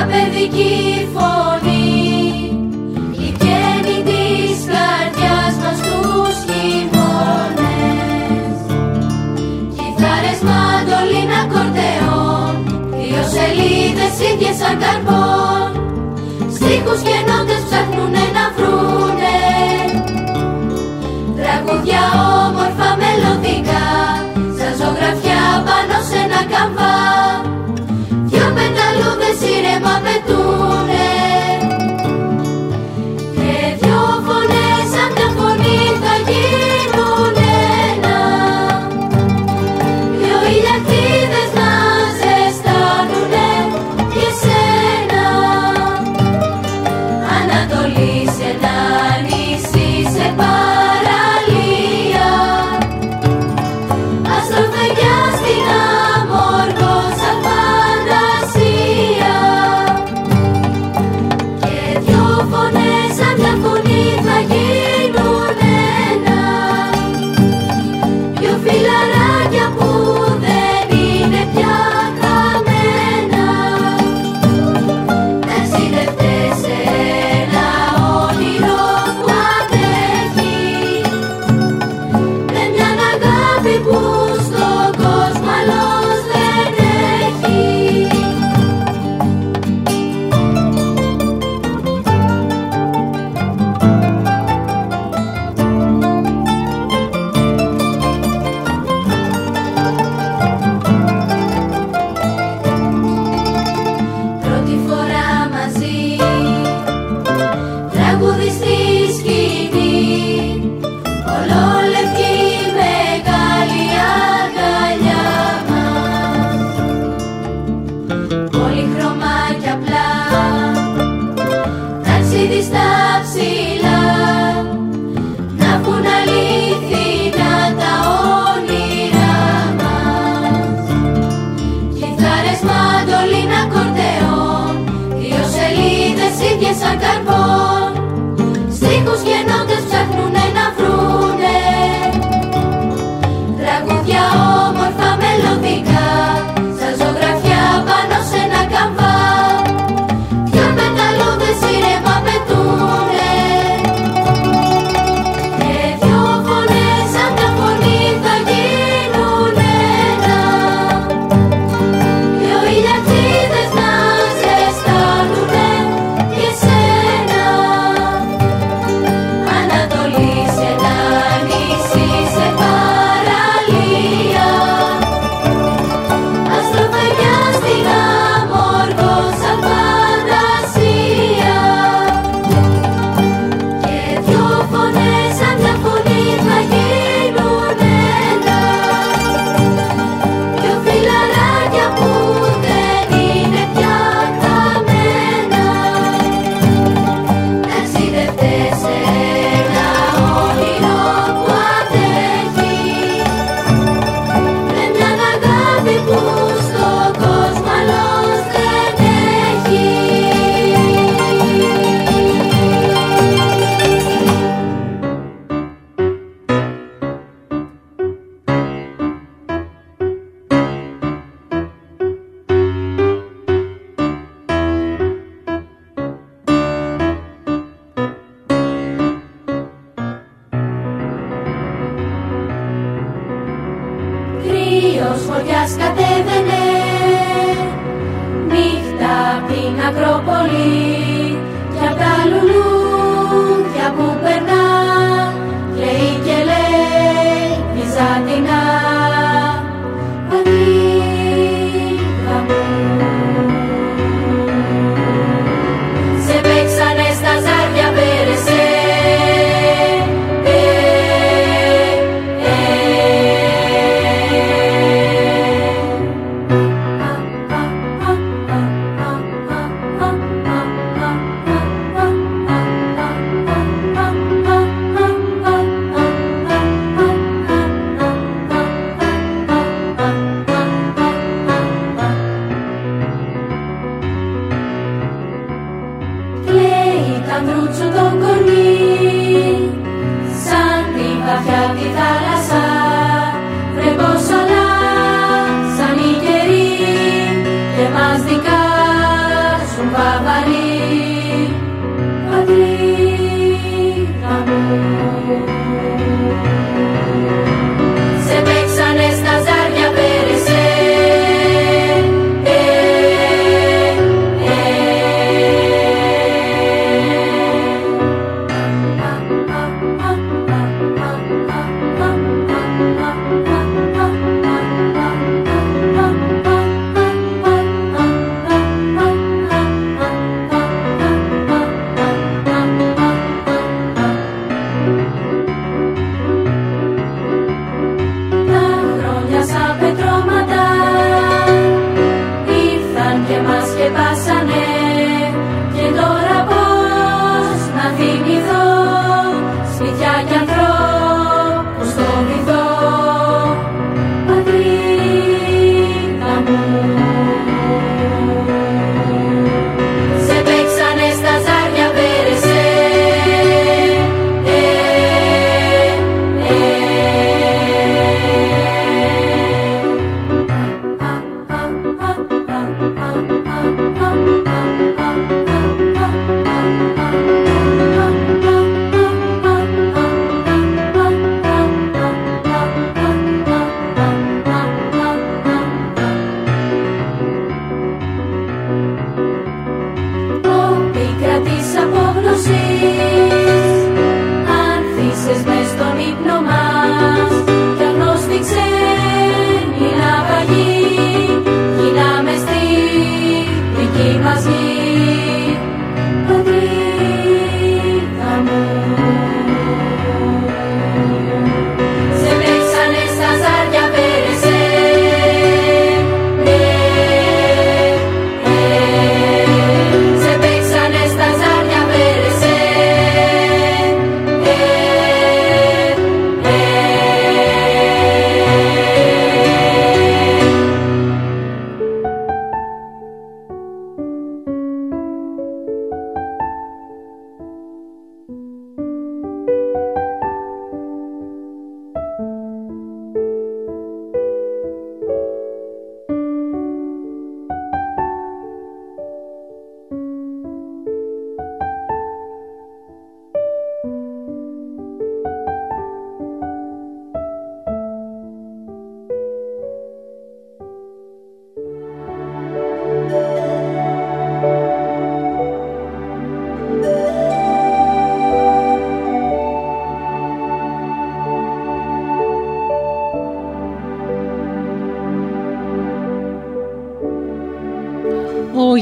μια παιδική φωνή. Η βγαίνει της καρδιάς μας τους χειμώνες. Κιθάρες, μαντολίνα, κορτεών δύο σελίδες ίδιες σαν καρπόν στίχους και νότες ψάχνουνε να βρούνε. Τραγούδια όμορφα μελωδικά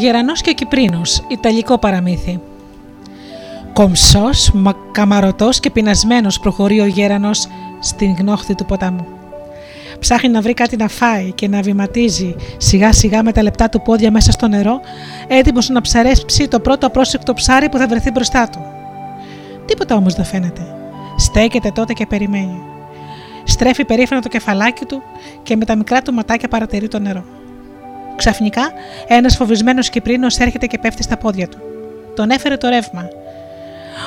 Γερανός και ο Κυπρίνος, Ιταλικό παραμύθι. Κομψός, καμαρωτός και πεινασμένος προχωρεί ο γέρανος στην γνώχτη του ποταμού. Ψάχνει να βρει κάτι να φάει και να βηματίζει σιγά σιγά με τα λεπτά του πόδια μέσα στο νερό, έτοιμος να ψαρέψει το πρώτο απρόσεκτο ψάρι που θα βρεθεί μπροστά του. Τίποτα όμως δεν φαίνεται. Στέκεται τότε και περιμένει. Στρέφει περήφανα το κεφαλάκι του και με τα μικρά του ματάκια παρατηρεί το νερό. Ξαφνικά, ένας φοβισμένος Κυπρίνος έρχεται και πέφτει στα πόδια του. Τον έφερε το ρεύμα.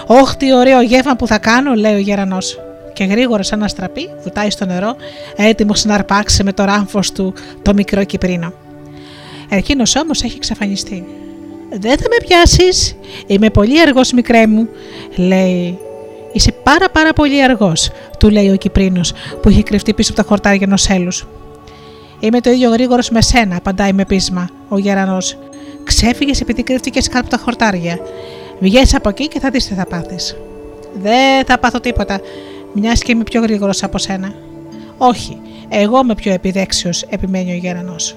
Όχ, τι ωραίο γεύμα που θα κάνω, λέει ο γερανός. Και γρήγορα, σαν να στραπεί, βουτάει στο νερό, έτοιμος να αρπάξει με το ράμφος του το μικρό Κυπρίνο. Εκείνος όμως έχει εξαφανιστεί. Δεν θα με πιάσεις, είμαι πολύ αργός, μικρέ μου, λέει. Είσαι πάρα πάρα πολύ αργός, του λέει ο Κυπρίνος που έχει κρυφτεί πίσω από τα χορτάρια ενός Είμαι το ίδιο γρήγορος με σένα, απαντάει με πείσμα ο γερανός. Ξέφυγες επειδή κρύφτηκες κάτω από τα χορτάρια. Βγες από εκεί και θα δεις τι θα πάθεις. Δεν θα πάθω τίποτα, μιας και είμαι πιο γρήγορος από σένα. Όχι, εγώ είμαι πιο επιδέξιος, επιμένει ο γερανός.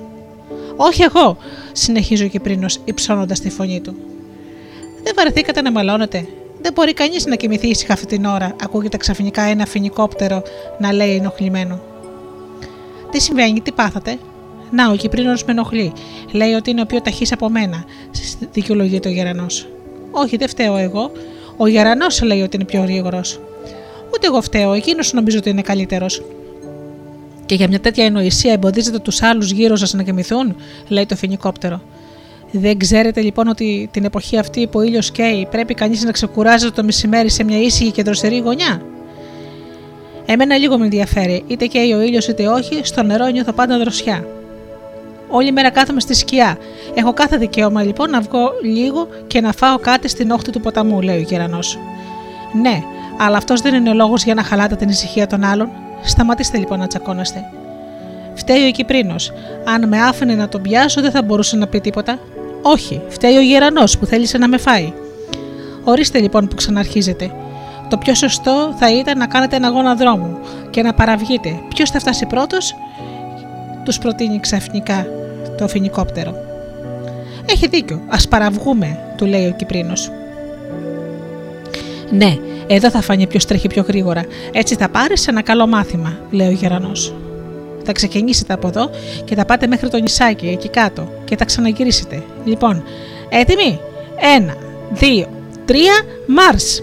Όχι εγώ, συνεχίζει ο Κυπρίνος, υψώνοντας τη φωνή του. Δεν βαρεθήκατε να μαλώνετε. Δεν μπορεί κανείς να κοιμηθεί ήσυχα αυτή την ώρα, ακούγεται ξαφνικά ένα φινικόπτερο να λέει ενοχλημένο. Τι συμβαίνει, τι πάθατε; Να, ο Κυπρίνος με ενοχλεί. Λέει ότι είναι ο πιο ταχύς από μένα, δικαιολογείται ο Γερανός. Όχι, δεν φταίω εγώ. Ο Γερανός λέει ότι είναι πιο γρήγορος. Ούτε εγώ φταίω, εκείνος νομίζω ότι είναι καλύτερος. Και για μια τέτοια εννοησία εμποδίζετε τους άλλους γύρω σας να κοιμηθούν, λέει το φινικόπτερο. Δεν ξέρετε λοιπόν ότι την εποχή αυτή που ο ήλιος καίει πρέπει κανείς να ξεκουράζεται το μεσημέρι σε μια ήσυχη και δροσερή γωνιά. Εμένα λίγο με ενδιαφέρει, είτε καίει ο ήλιος είτε όχι, στο νερό νιώθω πάντα δροσιά. Όλη μέρα κάθομαι στη σκιά. Έχω κάθε δικαίωμα λοιπόν να βγω λίγο και να φάω κάτι στην όχθη του ποταμού, λέει ο κερανό. Ναι, αλλά αυτός δεν είναι λόγος για να χαλάτε την ησυχία των άλλων. Σταματήστε λοιπόν να τσακώνεστε. Φταίει ο Κυπρίνος. Αν με άφηνε να τον πιάσω, δεν θα μπορούσε να πει τίποτα. Όχι, φταίει ο γερανός που θέλησε να με φάει. Ορίστε λοιπόν που ξαναρχίζετε. Το πιο σωστό θα ήταν να κάνετε ένα αγώνα δρόμου και να παραβγείτε. Ποιος θα φτάσει πρώτος, τους προτείνει ξαφνικά το φινικόπτερο. Έχει δίκιο, ας παραβγούμε, του λέει ο Κυπρίνος. Ναι, εδώ θα φανεί ποιος τρέχει πιο γρήγορα. Έτσι θα πάρεις ένα καλό μάθημα, λέει ο γερανός. Θα ξεκινήσετε από εδώ και θα πάτε μέχρι το νησάκι εκεί κάτω και θα ξαναγυρίσετε. Λοιπόν, έτοιμοι; Ένα, δύο, τρία, Μάρς!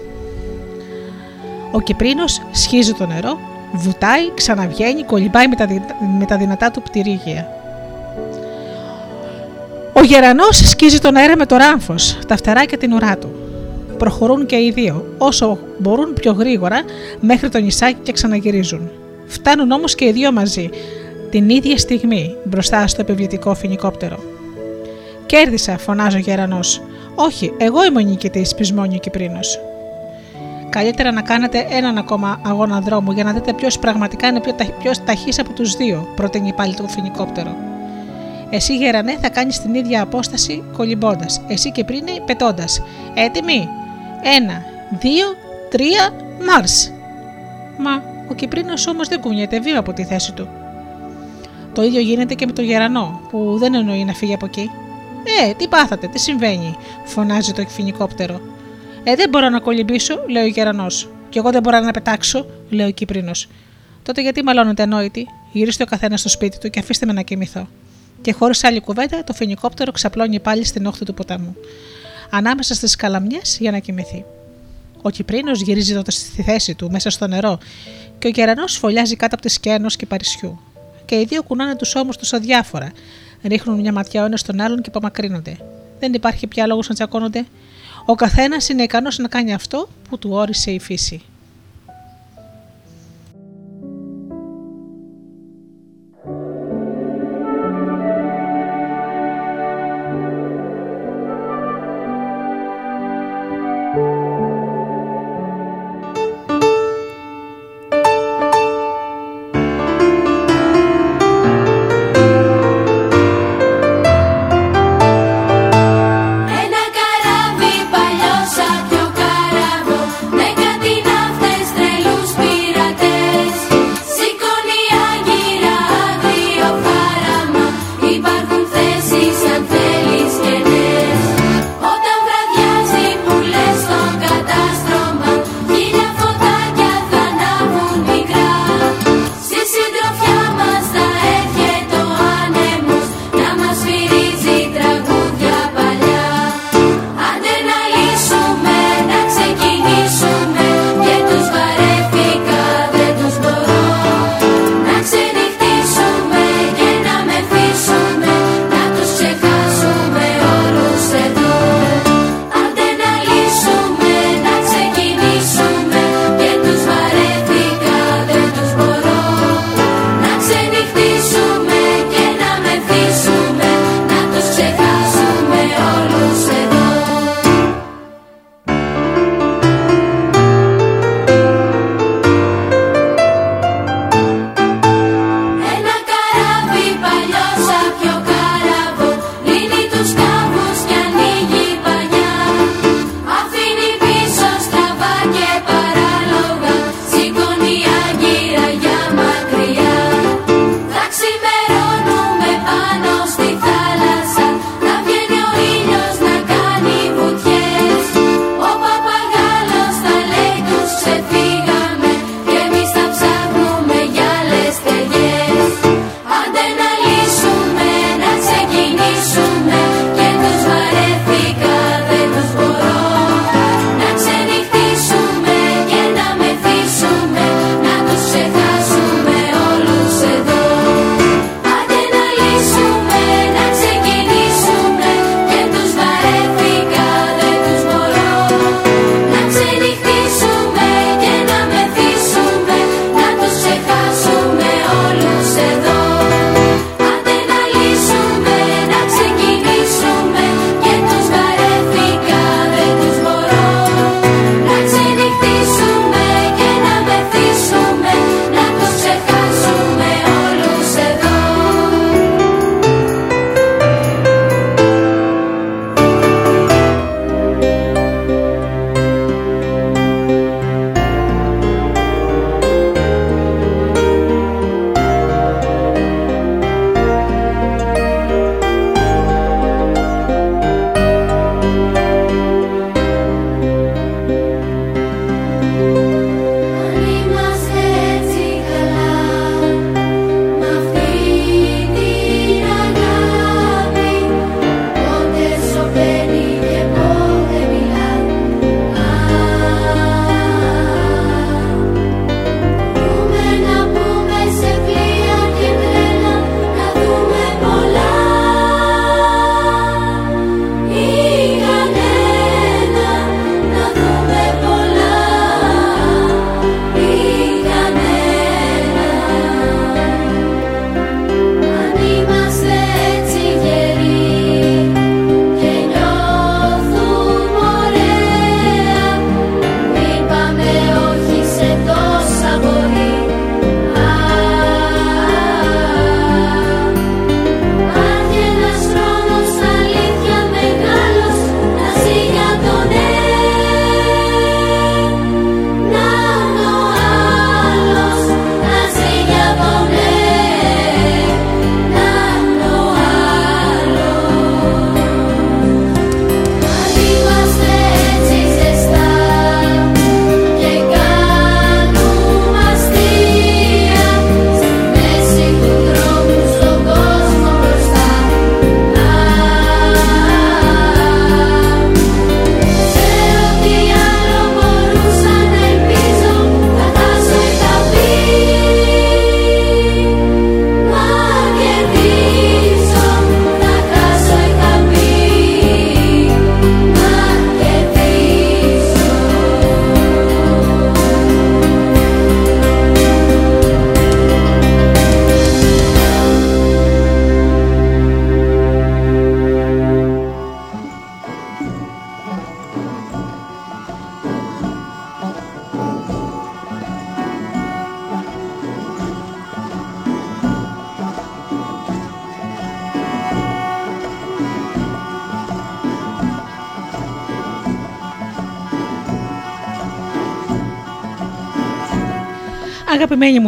Ο Κυπρίνος σχίζει το νερό, βουτάει, ξαναβγαίνει, κολυμπάει με τα, με τα δυνατά του πτυρίγια. Ο γερανός σκίζει τον αέρα με το ράμφος, τα φτερά και την ουρά του. Προχωρούν και οι δύο, όσο μπορούν πιο γρήγορα, μέχρι το νησάκι και ξαναγυρίζουν. Φτάνουν όμως και οι δύο μαζί, την ίδια στιγμή, μπροστά στο επιβλητικό φινικόπτερο. Κέρδισα, φωνάζει ο γερανός. Όχι, εγώ είμαι ο νικητής, πεισμόνιο Κυπρίνος. Καλύτερα να κάνετε έναν ακόμα αγώνα δρόμου για να δείτε ποιος πραγματικά είναι πιο, πιο ταχύς από τους δύο, προτείνει πάλι το φινικόπτερο. Εσύ γερανέ θα κάνεις την ίδια απόσταση κολυμπώντας. Εσύ και πριν πετώντας. Έτοιμοι; Ένα, δύο, τρία, Μάρς. Μα ο Κυπρίνος όμως δεν κουνιέται βήμα από τη θέση του. Το ίδιο γίνεται και με τον Γερανό, που δεν εννοεί να φύγει από εκεί. Ε, τι πάθατε, τι συμβαίνει, φωνάζει το εκφυνικόπτερο. Ε, δεν μπορώ να κολυμπήσω, λέει ο Γερανός. Κι εγώ δεν μπορώ να πετάξω, λέει ο Κύπρινο. Τότε γιατί μαλώνετε ανόητοι, γυρίστε ο καθένας στο σπίτι του και αφήστε με να κοιμηθώ. Και χωρίς άλλη κουβέντα, το φινικόπτερο ξαπλώνει πάλι στην όχθη του ποταμού, ανάμεσα στις καλαμιές για να κοιμηθεί. Ο Κυπρίνος γυρίζει τότε στη θέση του μέσα στο νερό και ο κερανό φωλιάζει κάτω από τη σκένος και παρισιού. Και οι δύο κουνάνε τους ώμους τους αδιάφορα, ρίχνουν μια ματιά ο ένας στον άλλον και απομακρύνονται. Δεν υπάρχει πια λόγος να τσακώνονται. Ο καθένας είναι ικανός να κάνει αυτό που του όρισε η φύση.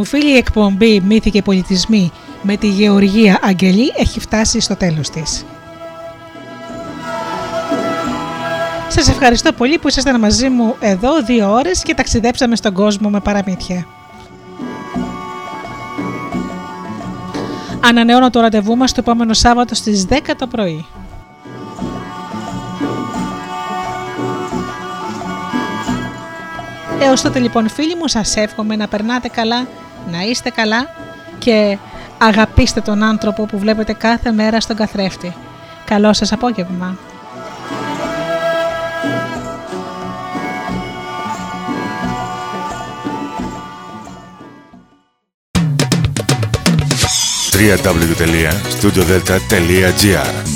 Αγαπημένοι μου φίλοι, η εκπομπή Μύθοι και Πολιτισμοί με τη Γεωργία Αγγελή έχει φτάσει στο τέλος της. Σας ευχαριστώ πολύ που ήσασταν μαζί μου εδώ δύο ώρες και ταξιδέψαμε στον κόσμο με παραμύθια. Ανανεώνω το ραντεβού μας το επόμενο Σάββατο στις 10 το πρωί. Έως τότε λοιπόν φίλοι μου σας εύχομαι να περνάτε καλά, να είστε καλά και αγαπήστε τον άνθρωπο που βλέπετε κάθε μέρα στον καθρέφτη. Καλό σας απόγευμα. www.studiodelta.gr